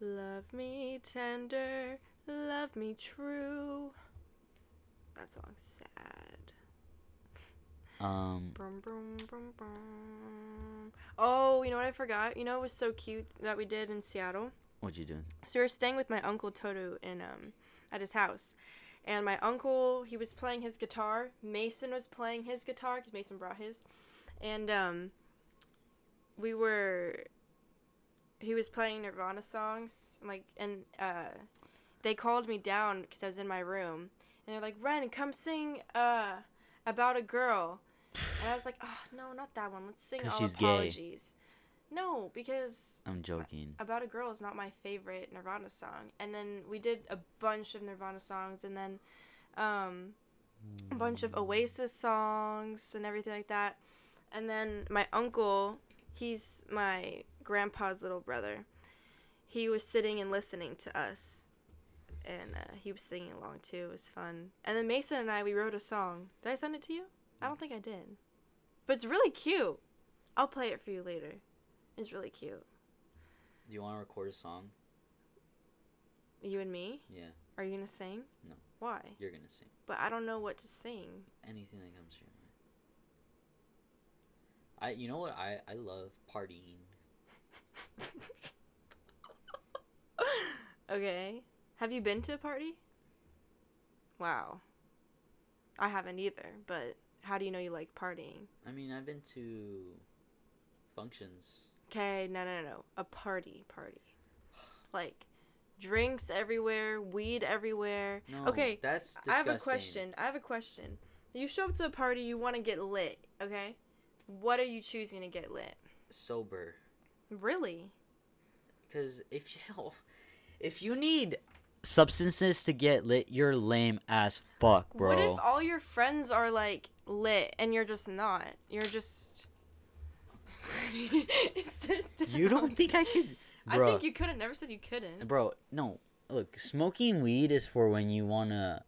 love me tender, love me true. That song's sad. Um, Brum, brum, brum. Oh, you know what I forgot? You know it was so cute that we did in Seattle? what you doing? So we were staying with my uncle Toto in um at his house. And my uncle, he was playing his guitar. Mason was playing his guitar cuz Mason brought his. And um we were he was playing Nirvana songs and like and uh they called me down cuz I was in my room. And they're like, "Ren, come sing uh about a girl." And I was like, "Oh, no, not that one. Let's sing all she's gay. apologies." No, because I'm joking. about a Girl is not my favorite Nirvana song. And then we did a bunch of Nirvana songs and then um, a bunch of Oasis songs and everything like that. And then my uncle, he's my grandpa's little brother. He was sitting and listening to us. And uh, he was singing along too. It was fun. And then Mason and I, we wrote a song. Did I send it to you? I don't think I did. But it's really cute. I'll play it for you later. It's really cute. Do you want to record a song? You and me? Yeah, Are you gonna sing? No. Why? you're gonna sing But I don't know what to sing. anything that comes to your mind. I, you know what? I I love partying. [laughs] okay. Have you been to a party? Wow. I haven't either, but how do you know you like partying? I mean, I've been to functions. Okay, no, no, no, no. A party, party. Like, drinks everywhere, weed everywhere. No, Okay, that's disgusting. I have a question. I have a question. You show up to a party, you want to get lit, okay? What are you choosing to get lit? Sober, Really? because if you [laughs] if you need substances to get lit, you're lame as fuck, bro. What if all your friends are like lit and you're just not? You're just. [laughs] You don't think I could, I bro? think you couldn't. Never said you couldn't. Bro, no. Look, smoking weed is for when you wanna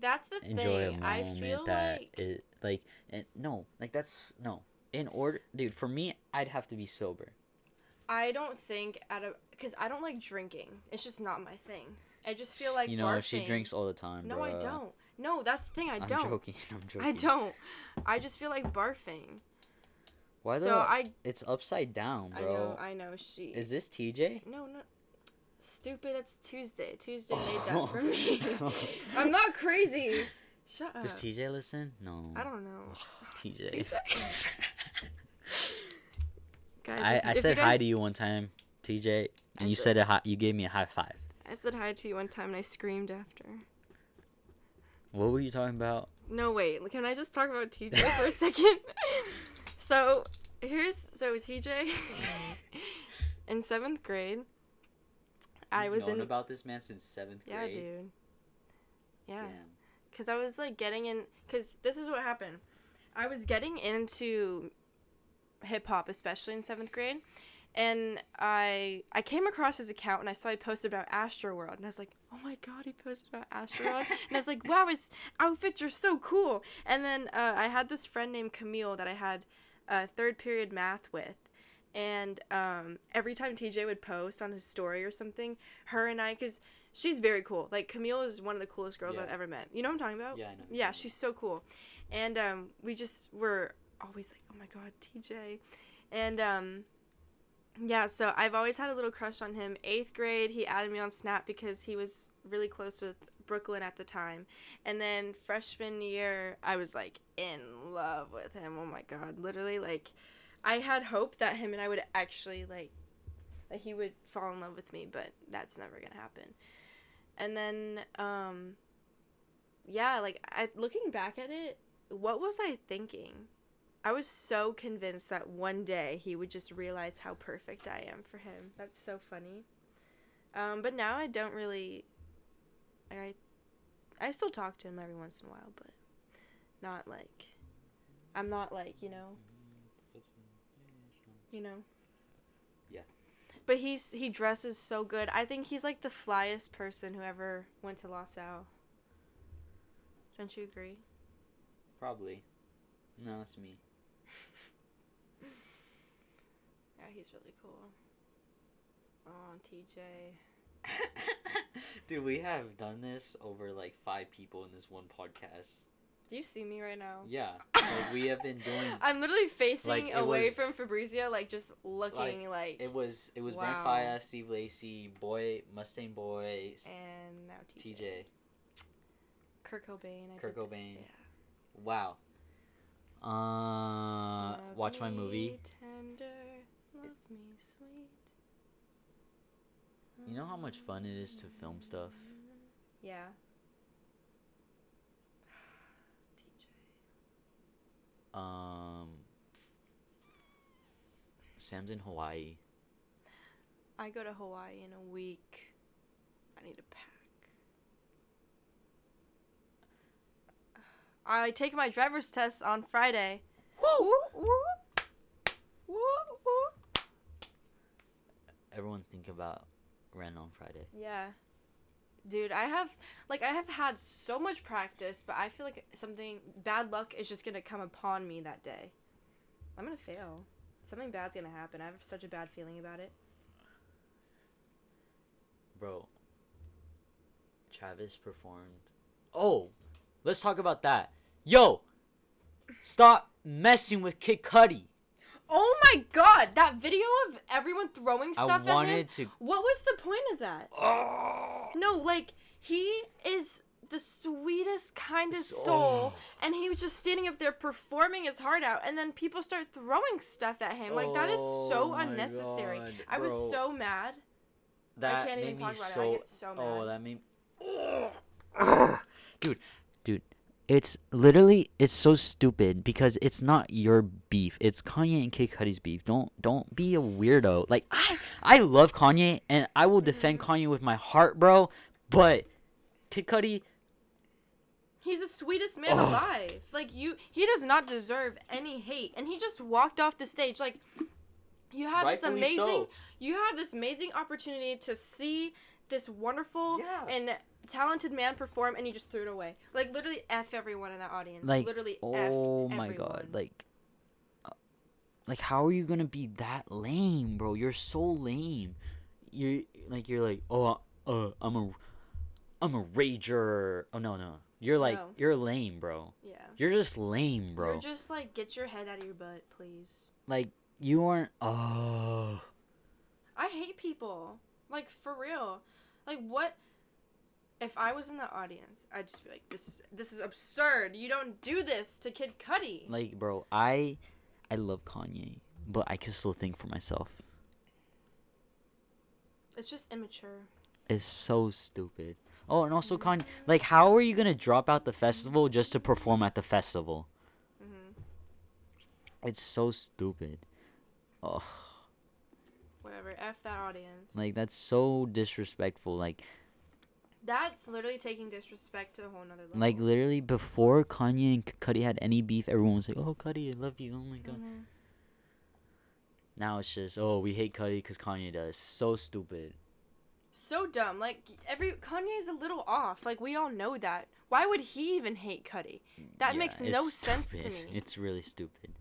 That's the enjoy thing. a I moment feel that like it like and no, like that's no. In order, dude, for me, I'd have to be sober. I don't think at of because I don't like drinking. It's just not my thing. I just feel like you know, she drinks all the time. No, I don't. No, that's the thing. I I'm don't. [laughs] I'm joking. I'm joking. I don't. I just feel like barfing. Why the? so I. it's upside down, bro. I know. I know. She. Is this TJ? No, no. Stupid. That's Tuesday. Tuesday made that oh. for me. [laughs] I'm not crazy. Shut up. Does TJ listen? No. I don't know. [laughs] TJ. Guys, I, if- I if said you hi to you one time, TJ, I and you said- said a hi, you gave me a high five. I said hi to you one time and I screamed after. What were you talking about? No, wait. Can I just talk about TJ for a [laughs] second? [laughs] so here's so TJ [laughs] in seventh grade. I was known in about this man since seventh yeah, grade. Yeah, dude. Yeah, Damn. because I was like getting in. Because this is what happened. I was getting into hip hop, especially in seventh grade, and I I came across his account and I saw he posted about Astroworld, and I was like, oh my god, he posted about Astroworld, [laughs] and I was like, wow, his outfits are so cool. And then uh, I had this friend named Camille that I had uh, third period math with. And um, every time TJ would post on his story or something, her and I, because she's very cool. Like Camille is one of the coolest girls Yeah. I've ever met. You know what I'm talking about? Yeah, I know. Yeah, she's so cool. And um, we just were always like, oh my god, TJ. And um, Yeah, so I've always had a little crush on him. Eighth grade, he added me on Snap because he was really close with Brooklyn at the time. And then freshman year, I was like in love with him. Oh my god, literally like I had hope that him and I would actually like that he would fall in love with me, but that's never going to happen. And then um yeah, like I looking back at it, what was I thinking? I was so convinced that one day he would just realize how perfect I am for him. That's so funny. Um, but now I don't really. I, I still talk to him every once in a while, but not like. I'm not like you know. You know. Yeah. But he's he dresses so good. I think he's like the flyest person who ever went to La Salle. Don't you agree? Probably. No, it's me. Yeah, he's really cool. Oh, TJ. [laughs] Dude, we have done this over like five people in this one podcast. Do you see me right now? Yeah, [laughs] like we have been doing. [laughs] I'm literally facing Like, away was- from Fabrizio, like just looking like, It was it was Wow. Brent Faiyaz, Steve Lacy, Boy Mustang Boy, and now TJ. TJ, Kurt Cobain. I Kurt Cobain. Yeah. Wow. Uh, watch my movie. Tender, love me sweet. You know how much fun it is to film stuff. Yeah. TJ. Um, Sam's in Hawaii. I go to Hawaii in a week. I need to pack. I take my driver's test on Friday. Woo! Woo! Woo! Woo! Everyone think about Ren on Friday. Yeah. Dude, I have like I have had so much practice, but I feel like something bad luck is just gonna come upon me that day. I'm gonna fail. Something bad's gonna happen. I have such a bad feeling about it. Bro, Travis performed. Oh, let's talk about that. Yo, stop messing with Kid Cudi. Oh my god, that video of everyone throwing I stuff at him. wanted to. What was the point of that? Oh, No, like he is the sweetest, kindest So- soul, oh. and he was just standing up there performing his heart out, and then people start throwing stuff at him. Like that is Oh so my unnecessary. God, I was so mad. that can't even made talk me about it. I so. get so Oh, that made. dude, dude, it's literally it's so stupid because it's not your beef. It's Kanye and Kid Cudi's beef. Don't don't be a weirdo. Like I I love Kanye and I will defend Mm-hmm. Kanye with my heart, bro. But Kid Cudi, He's the sweetest man Ugh. alive. Like you, he does not deserve any hate, and he just walked off the stage. Like you have this amazing, so. you have this amazing opportunity to see this wonderful Yeah. and talented man perform, and you just threw it away. Like literally, f everyone in that audience. like literally, oh f my everyone. god, like. uh, Like how are you gonna be that lame, bro? You're so lame. You're like you're like oh uh I'm a I'm a rager. Oh no no you're like No. you're lame, bro. yeah. You're just lame, bro. You're just like get your head out of your butt, please. like you aren't. Oh, I hate people. Like for real. Like what if I was in the audience, I'd just be like, This this is absurd. You don't do this to Kid Cudi. like bro, I I love Kanye, but I can still think for myself. It's just immature. It's so stupid. Oh, and also Kanye, like how are you gonna drop out the festival just to perform at the festival? hmm It's so stupid. Oh, Whatever. F that audience. like that's so disrespectful. Like That's literally taking disrespect to a whole nother level. like literally before Kanye and Cudi had any beef, everyone was like, "Oh, Cudi, I love you." Oh my god. Mhm. Now it's just, "Oh, we hate Cudi because Kanye does." So stupid. So dumb. Like every Kanye's a little off. Like we all know that. Why would he even hate Cudi? That Yeah, makes no sense to me. It's really stupid.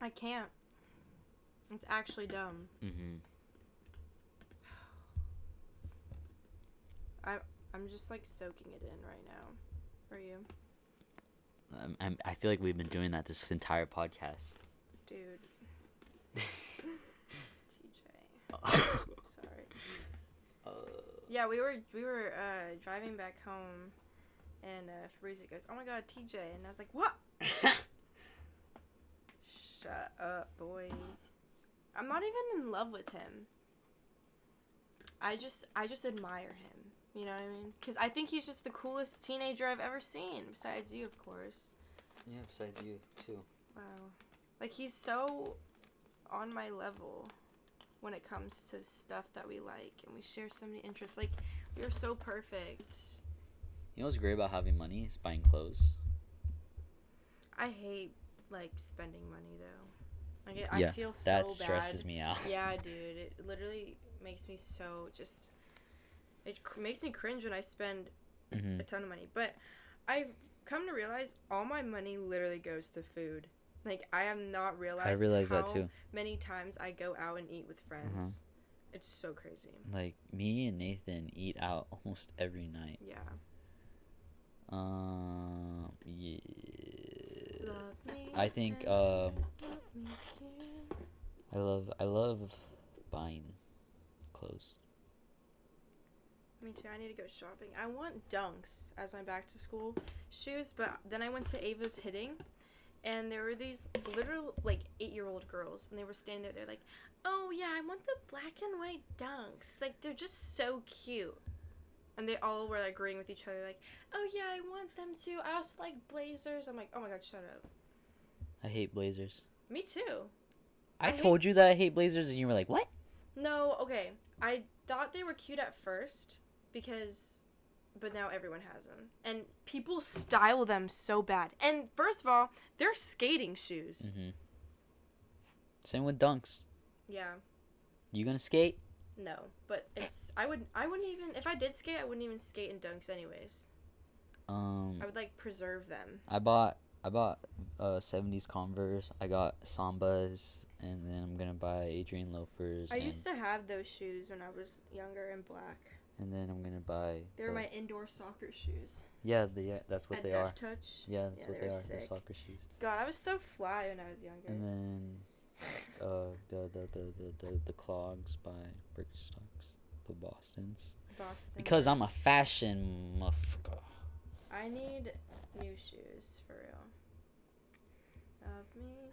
I can't. It's actually dumb. hmm I'm just like soaking it in right now. For you. I'm, I'm, I feel like we've been doing that this entire podcast. Dude. [laughs] TJ. [laughs] Sorry. Uh, Yeah, we were we were uh, driving back home, and uh, Fabrizio goes, "Oh my God, TJ," and I was like, "What? [laughs] Shut up, boy. I'm not even in love with him. I just I just admire him. You know what I mean? Because I think he's just the coolest teenager I've ever seen, besides you, of course. yeah, besides you too. Wow. Like he's so on my level when it comes to stuff that we like and we share so many interests. Like we're so perfect. You know what's great about having money is buying clothes. I hate like spending money though. Like I Yeah, feel so That bad. stresses me out. Yeah, [laughs] dude. It literally makes me so just. It cr- makes me cringe when I spend hmm a ton of money. But I've come to realize all my money literally goes to food. Like I have not realized. I realize how that too. Many times I go out and eat with friends. Uh-huh. It's so crazy. Like me and Nathan eat out [laughs] almost every night. Yeah. Um, yeah. Love me. I think um. I love I love buying clothes. Me too. I need to go shopping. I want Dunks as my back to school shoes, but then I went to Ava's Hitting, and there were these literal like eight year old girls, and they were standing there. They're like, "Oh yeah, I want the black and white Dunks. Like they're just so cute." And they all were agreeing with each other, like, "Oh yeah, I want them too. I also like blazers." I'm like, "Oh my god, shut up." I hate blazers. Me too. I, I hate- told you that I hate blazers, and you were like, "What?" No, okay. I thought they were cute at first because but now everyone has them. And people style them so bad. And first of all, they're skating shoes. hmm Same with dunks. Yeah. You gonna skate? No, but it's I would I wouldn't even if I did skate, I wouldn't even skate in dunks anyways. Um, I would like preserve them. I bought I bought uh 70s Converse. I got Sambas, and then I'm gonna buy Adrian loafers. I and, used to have those shoes when I was younger in black. And then I'm gonna buy. They're the- my indoor soccer shoes. Yeah, they are. That's what at they Def are. Touch. Yeah, that's Yeah, what they they are. They're soccer shoes. God, I was so fly when I was younger. And then, uh, the the the the the, the clogs by Birkenstocks, the Boston's. Boston. Because I'm a fashion motherfucker. I need new shoes for real.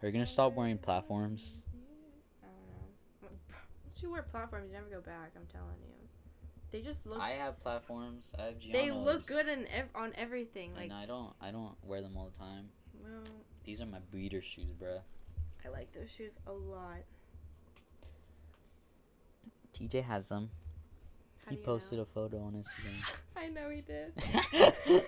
Are you gonna stop wearing platforms? I don't know. [laughs] Once you wear platforms, you never go back. I'm telling you. They just look. I have platforms. I have Giannos. they look good in ev- on everything. Like, and I don't. I don't wear them all the time. well, These are my breeder shoes, bruh. I like those shoes a lot. TJ has them. How he posted know? a photo on Instagram. [laughs] I know he did.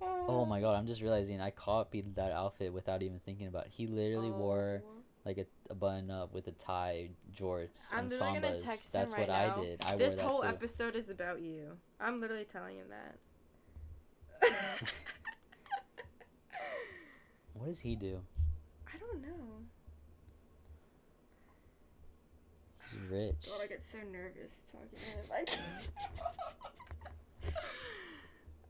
[laughs] oh my [laughs] god! I'm just realizing I copied that outfit without even thinking about. it. He literally oh. wore Oh. Like a, a button up with a tie, jorts, I'm and sambas. That's right what I did. I this whole episode is about you. I'm literally telling him that. [laughs] What does he do? I don't know. He's rich. God, I get so nervous talking to him. I [laughs] can't. [laughs]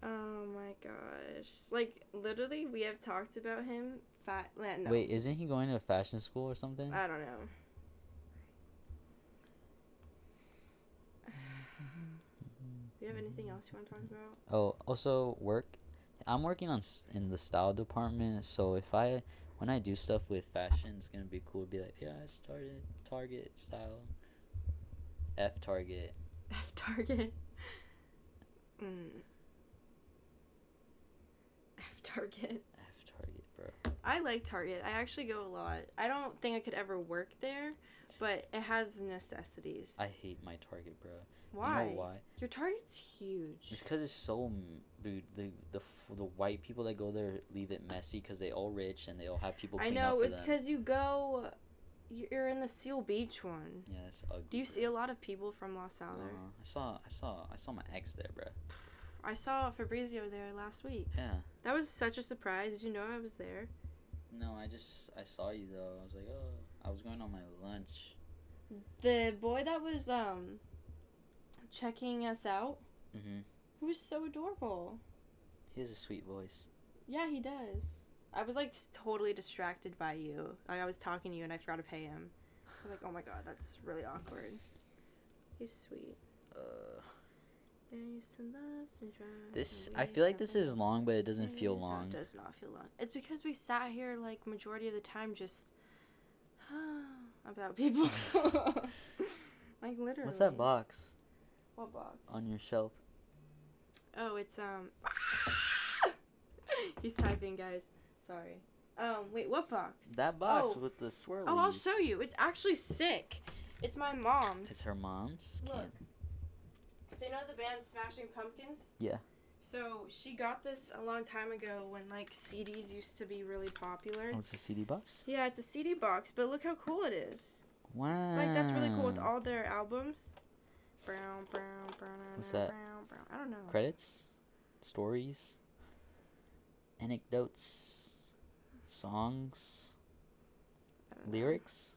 oh my gosh! Like literally, we have talked about him. Fat. No. Wait, isn't he going to fashion school or something? I don't know. Do [sighs] you have anything else you want to talk about? Oh, also work. I'm working on s- in the style department, so if I when I do stuff with fashion, it's gonna be cool. to Be like, yeah, I started Target style. F Target. [laughs] F Target. [laughs] Mm. F Target. F Target, bro. I like Target. I actually go a lot. I don't think I could ever work there, but it has necessities. I hate my Target, bro. why? You know why? Your Target's huge. It's because it's so dude. The the the white people that go there leave it messy because they all rich and they all have people. I know it's because you go. You're in the Seal Beach one. Yeah, it's ugly. Do you bro. see a lot of people from La Salle? Uh-huh. I saw I saw I saw my ex there, bro. I saw Fabrizio there last week. Yeah. That was such a surprise. Did you know I was there? No, I just I saw you though. I was like, oh, I was going on my lunch. The boy that was um checking us out, Mhm. he was so adorable. He has a sweet voice. Yeah, he does. I was like totally distracted by you. Like I was talking to you and I forgot to pay him. I was like, oh my god, that's really awkward. He's sweet. Uh, this I feel like this is long, but it doesn't feel long. It does not feel long. It's because we sat here like majority of the time just [sighs] about people. [laughs] like literally. What's that box What box? on your shelf? Oh, it's um. [laughs] He's typing, guys. Sorry. Um, wait, what box? That box Oh. with the swirlies. Oh, I'll show you. It's actually sick. It's my mom's. It's her mom's. Look. Can't- So you know the band Smashing Pumpkins? Yeah. So she got this a long time ago when like CDs used to be really popular. Oh, it's a CD box. Yeah, it's a CD box, but look how cool it is. Wow. Like that's really cool with all their albums. Brown, brown, brown, What's brown, that? brown, brown. I don't know. credits, stories, anecdotes, songs, lyrics.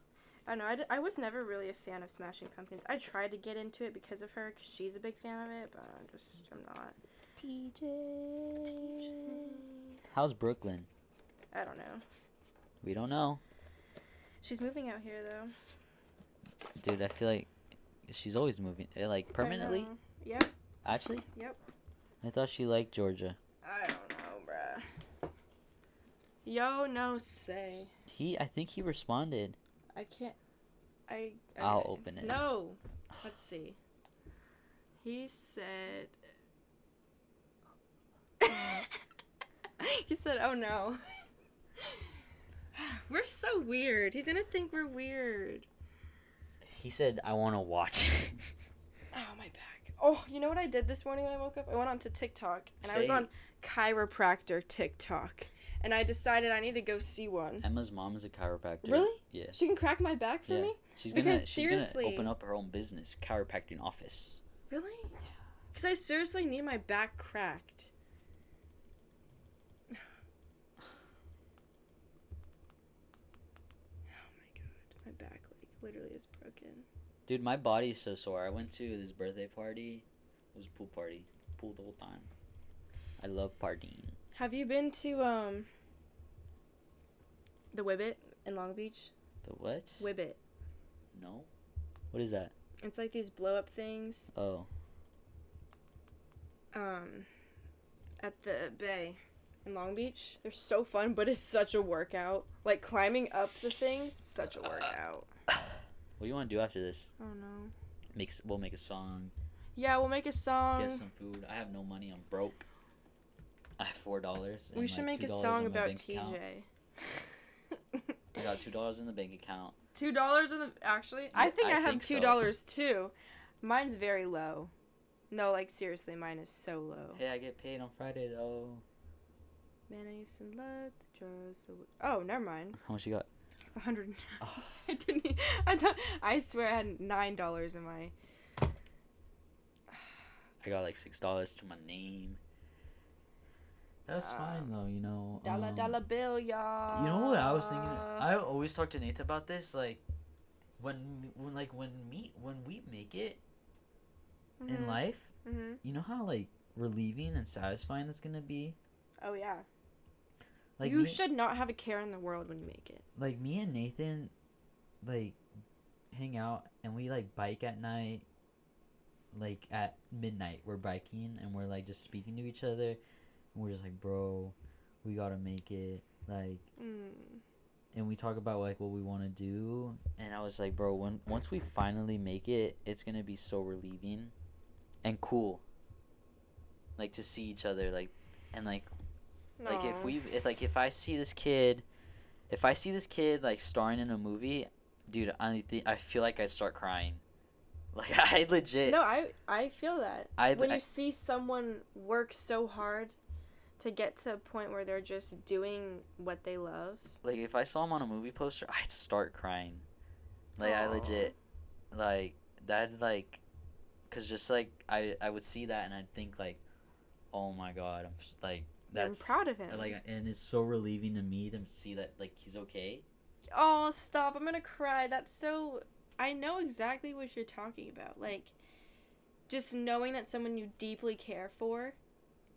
I don't know. I, d- I was never really a fan of Smashing Pumpkins. I tried to get into it because of her, because she's a big fan of it, but I'm just, I'm not. TJ. How's Brooklyn? I don't know. We don't know, She's moving out here though. dude. I feel like she's always moving, eh, like permanently. know. Yep. Actually. Yep. I thought she liked Georgia. I don't know, bruh. Yo, no say. He, I think he responded. I can't. I. I'll open it. No. Let's see. He said. [laughs] he said, "Oh no." [laughs] we're so weird. He's gonna think we're weird. He said, "I want to watch." it." [laughs] Oh my back. Oh, you know what I did this morning when I woke up? I went onto TikTok and I was on chiropractor TikTok, and I decided I need to go see one. Emma's mom is a chiropractor. Really? Yeah. She can crack my back for Yeah. me. She's gonna Because she's gonna seriously- open up her own business, chiropractic office. Really? Yeah. Because I seriously need my back cracked. [sighs] Oh my god, my back like literally is broken. Dude, my body's so sore. I went to this birthday party. It was a pool party. Pool the whole time. I love partying. Have you been to um the Wibbit in Long Beach? The what? Wibbit. No. What is that? It's like these blow up things Oh. um at the bay in Long Beach. They're so fun, but it's such a workout. Like climbing up the thing, such a workout. What do you want to do after this? Oh no. Makes we'll make a song. Yeah, we'll make a song. Get some food. I have no money. I'm broke. I have four dollars. We should make a song about TJ. I got two dollars in the bank account. Two dollars in the actually, I think I, I have think two dollars too. Mine's very low. No, like seriously, mine is so low. Hey, I get paid on Friday though. Man, I used to love the. Oh, never mind. [laughs] How much you got? A hundred. Oh. [laughs] I didn't. I thought. I swear, I had nine dollars in my. I got like six dollars to my name. That's fine though, you know. Dollar um, dollar bill, y'all. You know what I was thinking? I [laughs] always talk to Nathan about this. Like, when when like when me when we make it in life, Mm-hmm. you know how like relieving and satisfying it's gonna be. Oh yeah. Like you me, should not have a care in the world when you make it. like me and Nathan, like hang out and we like bike at night. Like at midnight, we're biking and we're like just speaking to each other, and we're just like, bro, we gotta make it. Like, Mm. and we talk about like what we want to do and i was like bro when once we finally make it it's gonna be so relieving and cool like to see each other like and like like if we if like if i see this kid if i see this kid like starring in a movie dude i th- i feel like i'd start crying [laughs] like i legit No, I I feel that. I- when I- you see someone work so hard to get to a point where they're just doing what they love. like if i saw him on a movie poster [laughs] i'd start crying like i legit like that like because just like i i would see that and i'd think like oh my god i'm just, like that's I'm proud of him. like and it's so relieving to me to see that like he's okay oh, stop! I'm gonna cry. That's so. I know exactly what you're talking about. Like, just knowing that someone you deeply care for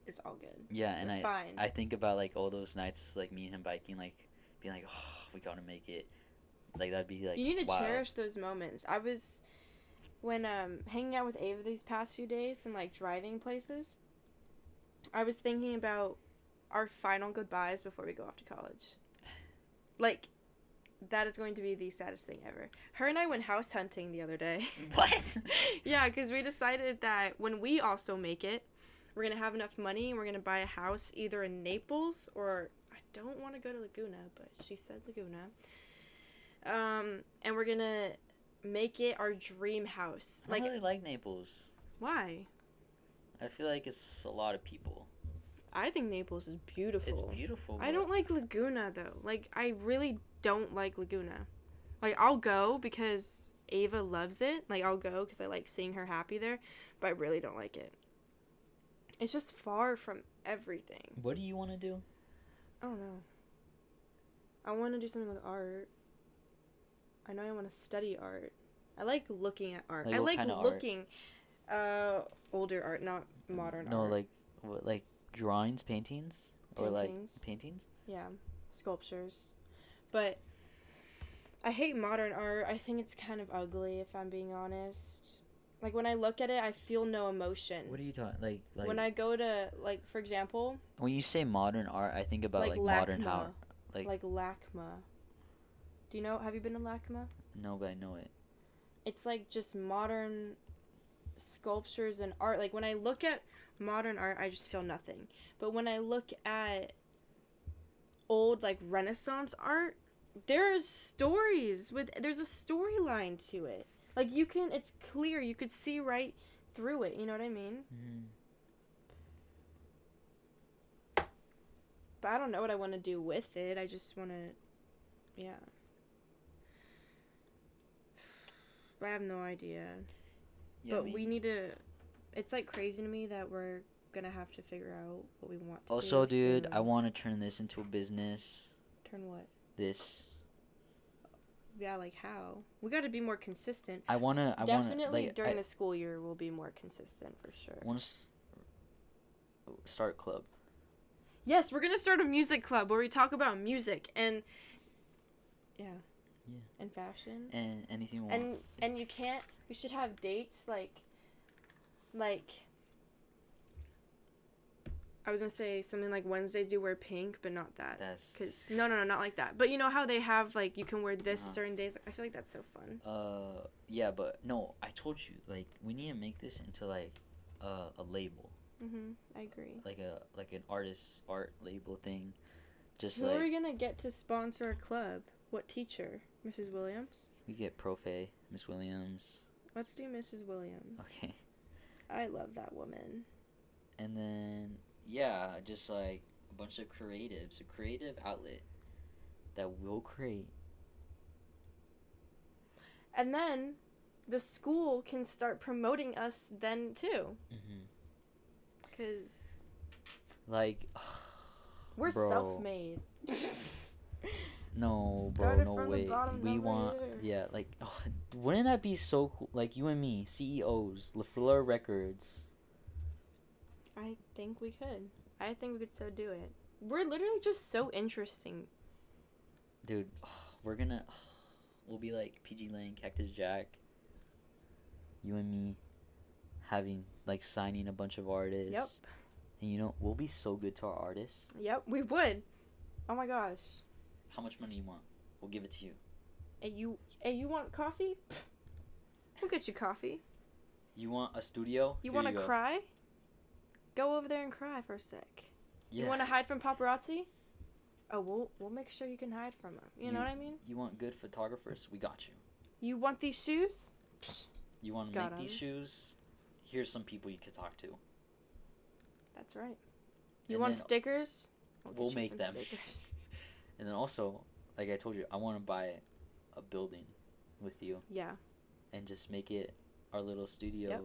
is all good. Yeah, and We're I fine. I think about like all those nights like me and him biking, like being like, oh, we gotta make it. Like that'd be like you need to wow. cherish those moments. I was when um hanging out with Ava these past few days and like driving places. I was thinking about our final goodbyes before we go off to college. [sighs] Like that is going to be the saddest thing ever. Her and I went house hunting the other day. What? [laughs] yeah, because we decided that when we also make it, we're gonna have enough money and we're gonna buy a house either in Naples or I don't want to go to Laguna, but she said Laguna. Um, and we're gonna make it our dream house. I Like, really like Naples. why? I feel like it's a lot of people. I think Naples is beautiful. It's beautiful. I don't like Laguna though. Like, I really don't like Laguna. Like, I'll go because Ava loves it. Like, I'll go because I like seeing her happy there, but I really don't like it. It's just far from everything. What do you want to do? I don't know. I want to do something with art. I know I want to study art. I like looking at art. Like I like kinda art? looking uh older art, not modern no, art. No, like what, like drawings, paintings, or like Paintings. paintings. Yeah, sculptures. But I hate modern art. I think it's kind of ugly if I'm being honest. Like when I look at it, I feel no emotion. What are you talking? Like like when I go to like for example, when you say modern art, I think about like, like, modern how. Like, like LACMA. Do you know have you been to LACMA? no, but I know it. It's like just modern sculptures and art. Like when I look at modern art, I just feel nothing. But when I look at old like Renaissance art, there's stories with there's a storyline to it. Like you can it's clear, you could see right through it, you know what I mean? Mm. But I don't know what I want to do with it. I just want to yeah. [sighs] I have no idea. Yeah, but me- we need to. It's like crazy to me that we're gonna have to figure out what we want. To Also, do dude, I want to turn this into a business. turn what? This. Yeah, like how? We got to be more consistent. I wanna. I Definitely wanna like. during I, the school year, we'll be more consistent for sure. want to start club. Yes, we're gonna start a music club where we talk about music and. Yeah. Yeah. And fashion. And anything and and you can't we should have dates like like i was gonna say something like wednesdays do wear pink but not that That's. because no no no not like that but you know how they have like you can wear this Uh-huh. certain days i feel like that's so fun Uh, yeah, but no, I told you like we need to make this into like uh, a label, mm-hmm i agree like a like an artist's art label thing. Just who like are we gonna get to sponsor our club what teacher mrs williams we get Profe, Miss Williams. let's do mrs williams Okay. i love that woman And then yeah, just like a bunch of creatives, a creative outlet that will create. and then the school can start promoting us then too mm-hmm. because Like, [sighs] we're bro, self-made [laughs] No, bro, no way. we want, yeah, like, oh, [sighs] wouldn't that be so cool? Like you and me, CEOs, Le Fleur Records. I think we could. I think we could so do it. We're literally just so interesting. Dude, [sighs] we're gonna, [sighs] we'll be like pgLang, Cactus Jack. You and me, having like signing a bunch of artists. Yep. And you know, we'll be so good to our artists. Yep, we would. Oh my gosh. How much money you want? We'll give it to you. Hey, you. Hey, you want coffee? We'll get you coffee. You want a studio? You want to cry? Go over there and cry for a sec. Yeah. You want to hide from paparazzi? Oh, we'll we'll make sure you can hide from them. You, know what I mean? You want good photographers? We got you. You want these shoes? You want to Got make these shoes? Here's some people you could talk to. That's right. You And want then stickers? get we'll make them. stickers. [laughs] And then also, like I told you, I want to buy a building with you Yeah. and just make it our little studio, Yep.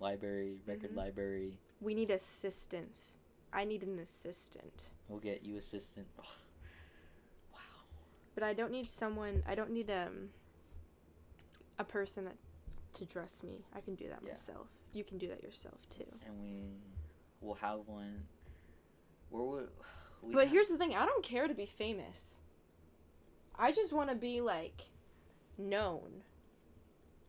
library, record Mhm. library. We need assistance. I need an assistant. We'll get you assistant. wow. But I don't need someone. I don't need um a person that to dress me. I can do that Yeah. myself. You can do that yourself too. And we We'll have one. Where would? we But ha- here's the thing: I don't care to be famous. I just want to be like known.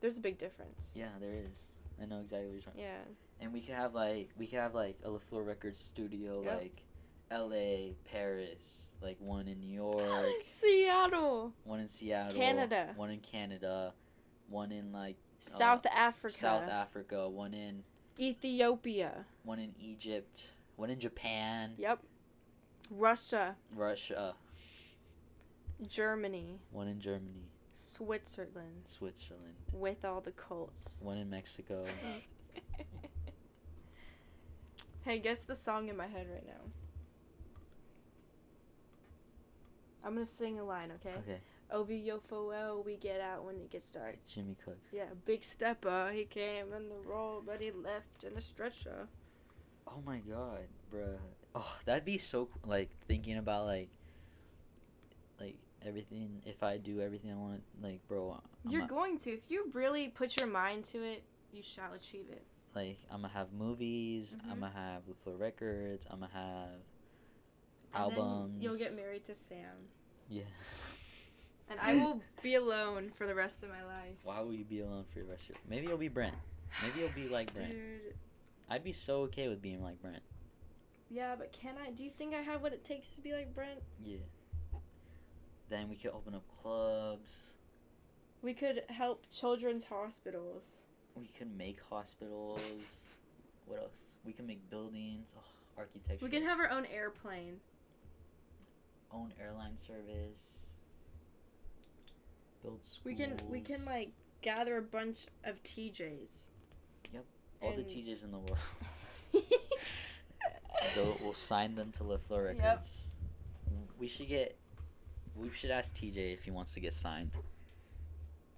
There's a big difference. Yeah, there is. I know exactly what you're talking. Yeah. And we could have like we could have like a Le Fleur Records studio, Yep. like L.A., Paris, like one in New York, [laughs] Seattle, one in Seattle, Canada. one in Canada, one in like uh, South Africa, South Africa, one in Ethiopia. one in Egypt, one in Japan, Yep. Russia, Russia, Germany, one in Germany, Switzerland, Switzerland, with all the cults. one in Mexico. [laughs] hey, guess the song in my head right now. I'm gonna sing a line, okay? Okay, OVO we get out when it gets dark. Jimmy Cooks. Yeah, big stepper. He came in the roll, but he left in a stretcher. Oh my god, bruh. Oh, that'd be so like thinking about like like everything. If I do everything I want, like, bro, I'm You're not- going to. If you really put your mind to it, you shall achieve it. Like I'm gonna have movies. I'm Mhm. gonna have Le Fleur Records. I'm gonna have albums. you'll get married to Sam. Yeah. [laughs] And I [laughs] will be alone for the rest of my life. Why will you be alone for the rest of your? Life? Maybe you'll be Brent. Maybe you'll be like Brent. Dude. I'd be so okay with being like Brent. Yeah, but can I? Do you think I have what it takes to be like Brent? Yeah. Then we could open up clubs. We could help children's hospitals. We can make hospitals. what else? We can make buildings. Oh, architecture. We can have our own airplane. own airline service. Build schools. We can we can like gather a bunch of TJs. Yep, all the TJs in the world. [laughs] We'll sign them to Le Fleur Yep. Records. We should get. We should ask TJ if he wants to get signed.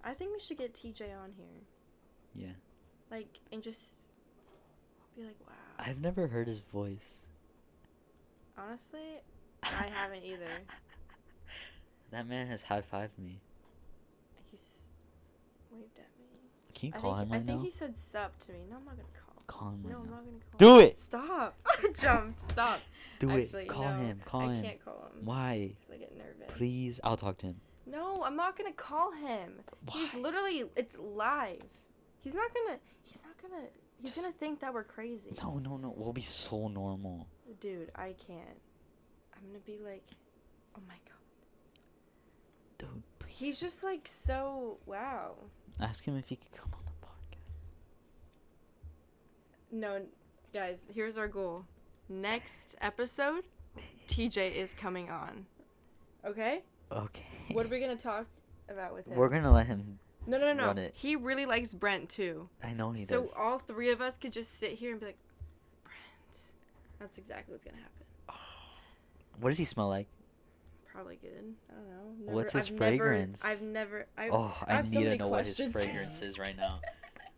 I think we should get TJ on here. Yeah. Like and just be like, wow. I've never heard his voice. Honestly, I haven't either. [laughs] That man has high fived me. He's waved at me. Can you I call think, him right I think now? he said sup to me. No, I'm not gonna call. Call him right no, I'm now. not gonna call. Do him. it! Stop! [laughs] I jumped. Stop. Do Actually, it. Call no, him. Call him. I him. can't call him. Why? Because I get nervous. Please, I'll talk to him. No, I'm not gonna call him. He's literally. It's live. He's not gonna. He's not gonna. He's gonna think that we're crazy. No, no, no. We'll be so normal. Dude, I can't. I'm gonna be like, oh my god. Dude, please. He's just like so wow. Ask him if he could come on the podcast. No, guys, here's our goal. Next episode, TJ is coming on. Okay? Okay. What are we gonna talk about with him? We're gonna let him. No, no, no, no. He really likes Brent too. I know he so does. So all three of us could just sit here and be like, Brent. That's exactly what's gonna happen. [sighs] What does he smell like? Probably good. I don't know. Never, What's his I've fragrance? Never, I've never. I've, oh, I, so need to many know what his fragrance is right now.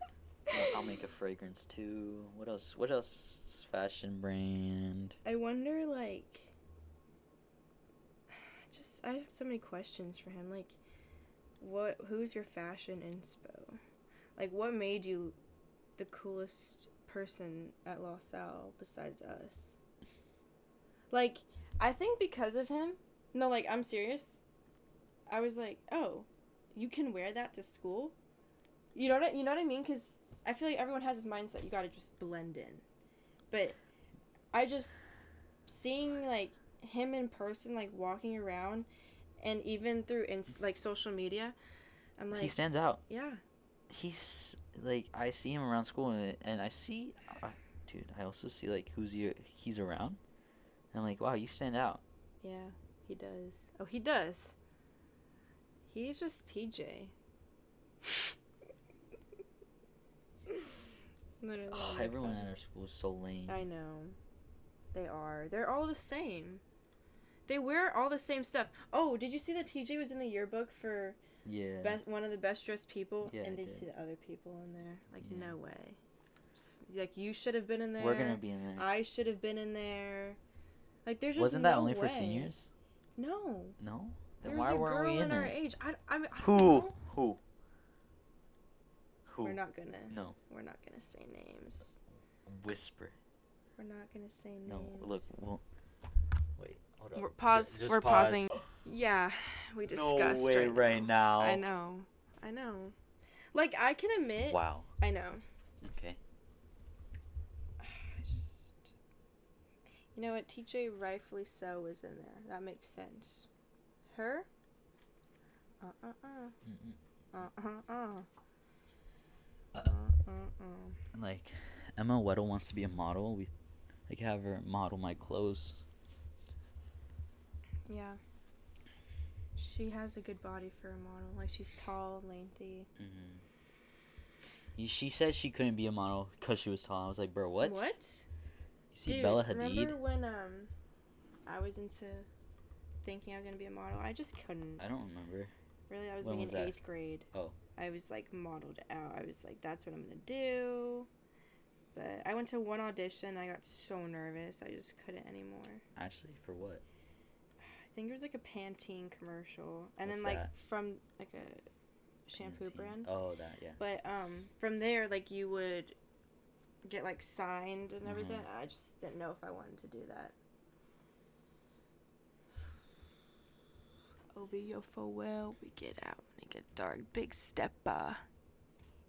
[laughs] I'll make a fragrance too. What else? What else? Fashion brand. I wonder, like, [sighs] just I have so many questions for him. Like, what? Who's your fashion inspo? Like, what made you the coolest person at La Salle besides us? Like, I think because of him. No, like I'm serious. I was like, oh, you can wear that to school. You know what? I, you know what I mean? Because I feel like everyone has this mindset you got to just blend in, but I just seeing like him in person, like walking around, and even through ins- like social media, I'm like, he stands out. yeah, He's like I see him around school and, and I see, uh, dude. I also see like who's he, he's around. And I'm like, wow, you stand out. yeah, he does. Oh, he does. He's just TJ. [laughs] Literally. Oh, everyone at our school is so lame. I know. They are. They're all the same. They wear all the same stuff. Oh, did you see that TJ was in the yearbook for Yeah. best one of the best dressed people? Yeah, and I did you see the other people in there? Like Yeah. no way. Like you should have been in there. We're gonna be in there. I should have been in there. Like there's just Wasn't that no only for seniors? No. No. Then There why was a weren't girl we in in our there? age. I, I, I don't Who? know. Who? Who? We're not gonna. No. We're not gonna say names. Whisper. We're not gonna say names. No, look. Well, wait. Hold up. We're Ju- pause. just we're pause. pausing. Yeah, we discussed. No discussed way right, right now. I know. I know. Like I can admit. Wow. I know. Okay. [sighs] I just. You know what? TJ rightfully so was in there. That makes sense. Her. Uh uh uh. Uh uh uh. Uh, Uh uh uh. Like, Emma Weddle wants to be a model. We, like, have her model my clothes. Yeah. She has a good body for a model. Like she's tall, lengthy. Mm-hmm. She said she couldn't be a model because she was tall. I was like, bro, what? What? You see Dude, Bella Hadid? Remember when um I was into thinking I was gonna be a model? I just couldn't. I don't remember. Really, I was When being was in that? eighth grade. Oh. I was like modeled out. I was like, that's what I'm gonna do. But I went to one audition. I got so nervous. I just couldn't anymore. Actually, for what? I think it was like a Pantene commercial, and What's then like that? from like a shampoo Pantene. brand. Oh, that yeah. But um, from there, like you would get like signed and everything. Mm-hmm. I just didn't know if I wanted to do that. Over your for well, we get out. and it get dark big stepper.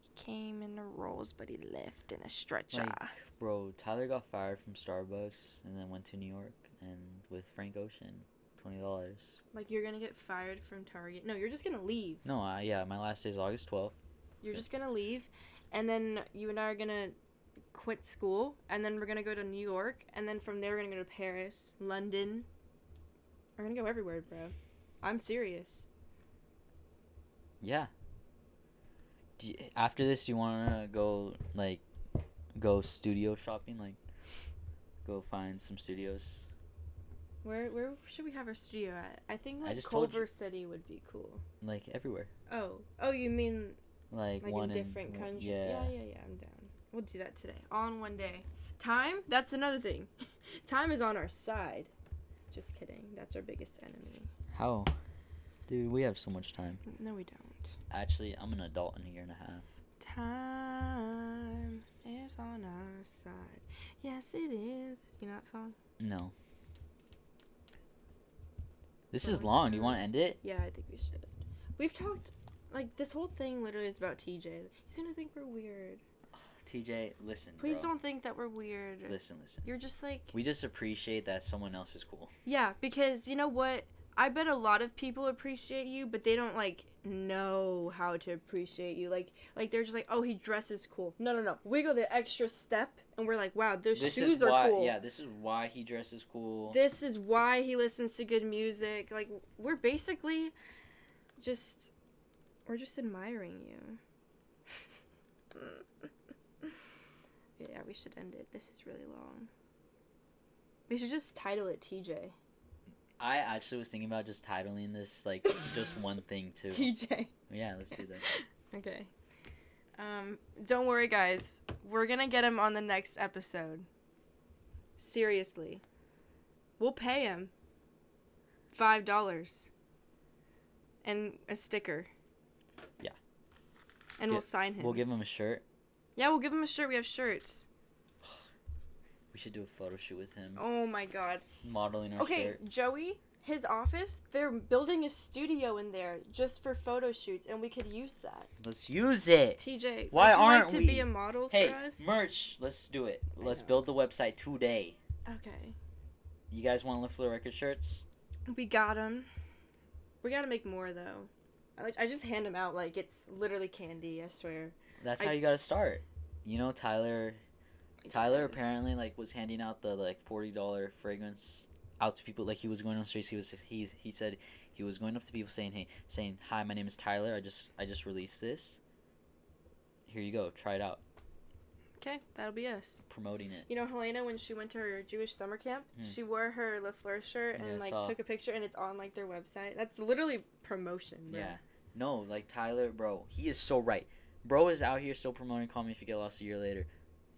He came in the rolls, but he left in a stretcher. Like, bro, Tyler got fired from Starbucks and then went to New York and with Frank Ocean, twenty dollars. Like you're gonna get fired from Target. No, you're just gonna leave. No, I, yeah, my last day is August twelfth. You're just gonna leave, and then you and I are gonna quit school, and then we're gonna go to New York, and then from there we're gonna go to Paris, London. We're gonna go everywhere, bro. I'm serious. Yeah. Do you, after this, you wanna go like, go studio shopping? Like, go find some studios. Where where should we have our studio at? I think I like you. Culver City would be cool. Like everywhere. Oh oh, you mean Like, like one in in different one- countries? Yeah. yeah, yeah, yeah. I'm down. We'll do that today. All in one day. Time? That's another thing. [laughs] Time is on our side. Just kidding. That's our biggest enemy. How? Dude, we have so much time. No, we don't. Actually, I'm an adult in a year and a half. Time is on our side. Yes, it is. You know that song? No. This is long. Do you want to end it? Yeah, I think we should. We've talked, like, this whole thing literally is about TJ. He's gonna think we're weird. [sighs] TJ, listen. Please bro. don't think that we're weird. Listen, listen. You're just like, We just appreciate that someone else is cool. yeah, because you know what? I bet a lot of people appreciate you, but they don't like know how to appreciate you. Like, like they're just like, oh, he dresses cool. No, no, no. We go the extra step, and we're like, wow, those this shoes is are cool. Yeah, this is why he dresses cool. this is why he listens to good music. Like we're basically just we're just admiring you. [laughs] yeah, we should end it. This is really long. We should just title it TJ. I actually was thinking about just titling this like just one [laughs] thing too. TJ. Yeah, let's do that. [laughs] Okay. Um, don't worry, guys. We're gonna get him on the next episode. Seriously. We'll pay him five dollars and a sticker. Yeah. And Get- we'll sign him. We'll give him a shirt. yeah, we'll give him a shirt. We have shirts. Should do a photo shoot with him, Oh my god. modeling our Okay, shirt. Joey, his office, they're building a studio in there just for photo shoots, and we could use that. Let's use it. TJ, Why aren't like to we? be a model Hey, for us? merch. Let's do it. Let's build the website today. okay. You guys want Le Fleur Record shirts? We got them. We gotta make more though. I like. I just hand them out like it's literally candy. I swear. That's I- how you gotta start. You know, Tyler. Tyler apparently like was handing out the like forty dollar fragrance out to people. Like he was going on the streets. He was he he said he was going up to people saying, "Hey, saying hi, my name is Tyler. I just I just released this. Here you go. Try it out. Okay, that'll be us. Promoting it. You know, Helena when she went to her Jewish summer camp, Hmm. she wore her Le Fleur shirt Yeah, and like saw. took a picture, and it's on like their website. That's literally promotion. Bro. Yeah. No, like Tyler, bro, he is so right. Bro is out here still promoting Call Me If You Get Lost a year later.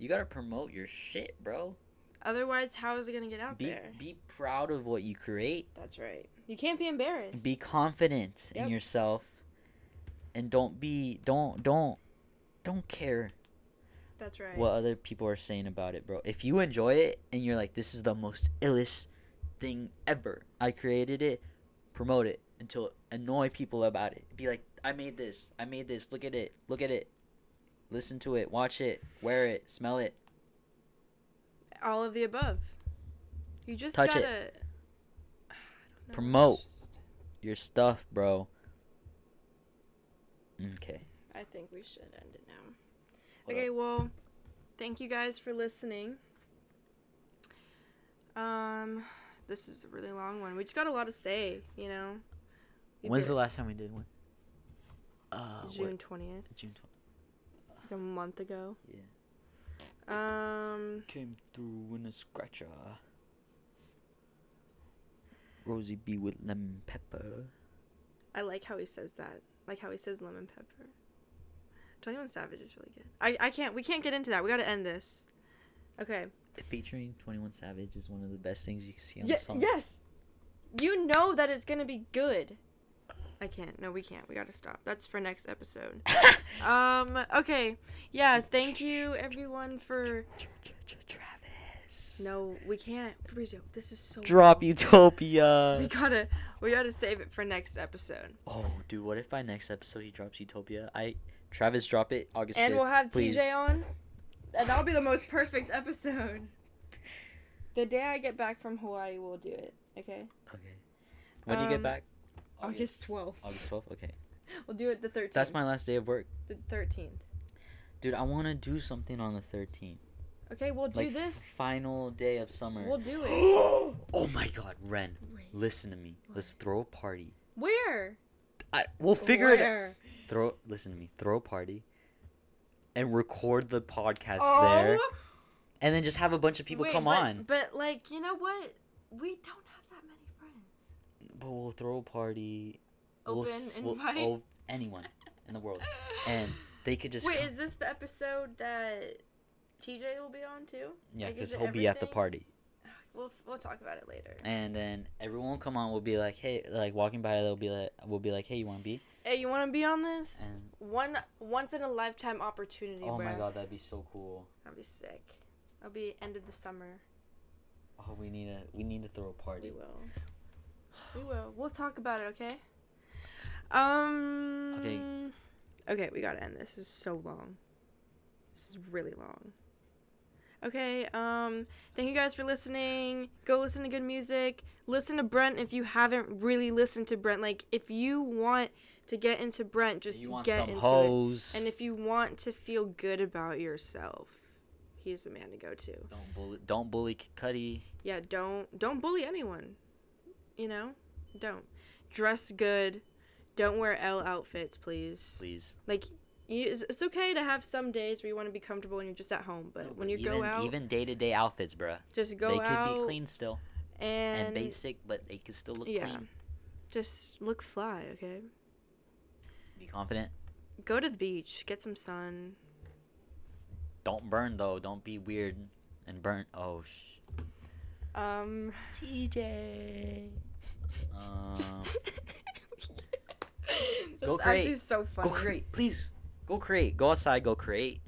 You gotta promote your shit, bro. Otherwise, how is it gonna get out Be there? be proud of what you create. That's right. You can't be embarrassed. Be confident Yep. in yourself. And don't be don't don't don't care That's right. what other people are saying about it, bro. If you enjoy it and you're like, this is the most illest thing ever, I created it, promote it until annoy people about it. Be like, I made this, I made this, look at it, look at it, listen to it, watch it, wear it, smell it. All of the above. You just Touch it. gotta [sighs] I don't Promote. just- Your stuff, bro. Okay. I think we should end it now. What okay, well, thank you guys for listening. Um, this is a really long one. We just got a lot to say, you know. We When's the last time we did one? Uh, June twentieth, June 20th. A month ago. Yeah. Um, Came through in a scratcher. Rosie B with lemon pepper. I like how he says that. Like how he says lemon pepper. Twenty One Savage is really good. I I can't. We can't get into that. We got to end this. Okay. Featuring 21 Savage is one of the best things you can see on Ye- the song. yes. You know that it's gonna be good. I can't. No, we can't. We gotta stop. That's for next episode. [laughs] um. Okay. Yeah. Thank you, everyone, for. Travis. No, we can't. Fabrizio, this is so. Drop. Utopia. We gotta. We gotta save it for next episode. Oh, dude, what if by next episode he drops Utopia? I Travis drop it August and 5th, we'll have please. TJ on. And that'll be the most perfect episode. [laughs] The day I get back from Hawaii, we'll do it. Okay. Okay. When do you get Um, back? August 12th. August 12th. Okay. We'll do it the 13th. That's my last day of work. The 13th. Dude, I want to do something on the 13th. Okay, we'll do Like this. final day of summer. We'll do it. [gasps] oh my god, Ren, Wait. listen to me. Let's throw a party. Where? I, we'll figure it out. Where? Throw listen to me. Throw a party and record the podcast Oh, there and then just have a bunch of people wait, come but, on. But like, you know what? We don't have that many friends. But we'll throw a party. we'll Open we'll- invite. oh, anyone in the world. And they could just Wait, come- is this the episode that TJ will be on too? Yeah, because it he'll be at the party. [sighs] We'll we'll talk about it later. And then everyone will come on. We'll be like, hey, like walking by, they'll be like, we'll be like, hey, you want to be? Hey, you want to be on this? And One once in a lifetime opportunity, oh bro. my god, that'd be so cool. That'd be sick. It'll be end of the summer. Oh, we need a we need to throw a party. We will. We will. We'll talk about it, okay? Um. Okay. Okay, we gotta end this. This is so long. This is really long. Okay. Um. Thank you guys for listening. Go listen to good music. Listen to Brent if you haven't really listened to Brent. Like, if you want to get into Brent, just get some into it. And if you want to feel good about yourself, he's the man to go to. don't bully, don't bully Cuddy. Yeah, don't don't bully anyone. You know? Don't. Dress good. Don't wear L outfits, please. please. Like you, it's, okay to have some days where you want to be comfortable and you're just at home, but No, when you even, go out, even day to day outfits, bruh. just go they could be clean still and, and, basic, but they could still look yeah. clean. Just look fly, okay? Be confident. Go to the beach, get some sun. Don't burn though. Don't be weird and burn. Oh, sh- Um TJ. Um, just [laughs] Go That's actually create. so funny. go create, please. Go create. Go outside. Go create.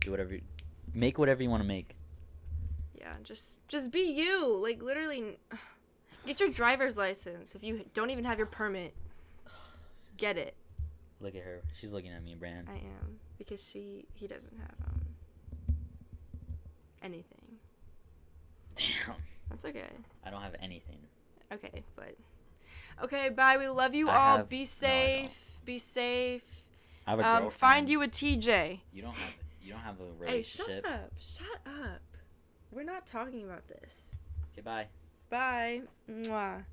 Do whatever. You, make whatever you want to make. Yeah, just just be you. Like literally [sighs] get your driver's license if you don't even have your permit. [sighs] Get it. Look at her. She's looking at me, Brand. I am because she he doesn't have um anything. Damn. That's okay. I don't have anything. Okay, but okay, bye. We love you I all. have- Be no, safe. Be safe. I have a Um, girlfriend. find you a TJ. You don't have. You don't have a relationship. Hey, shut up. Shut up. We're not talking about this. Okay, bye. Bye. Mwah.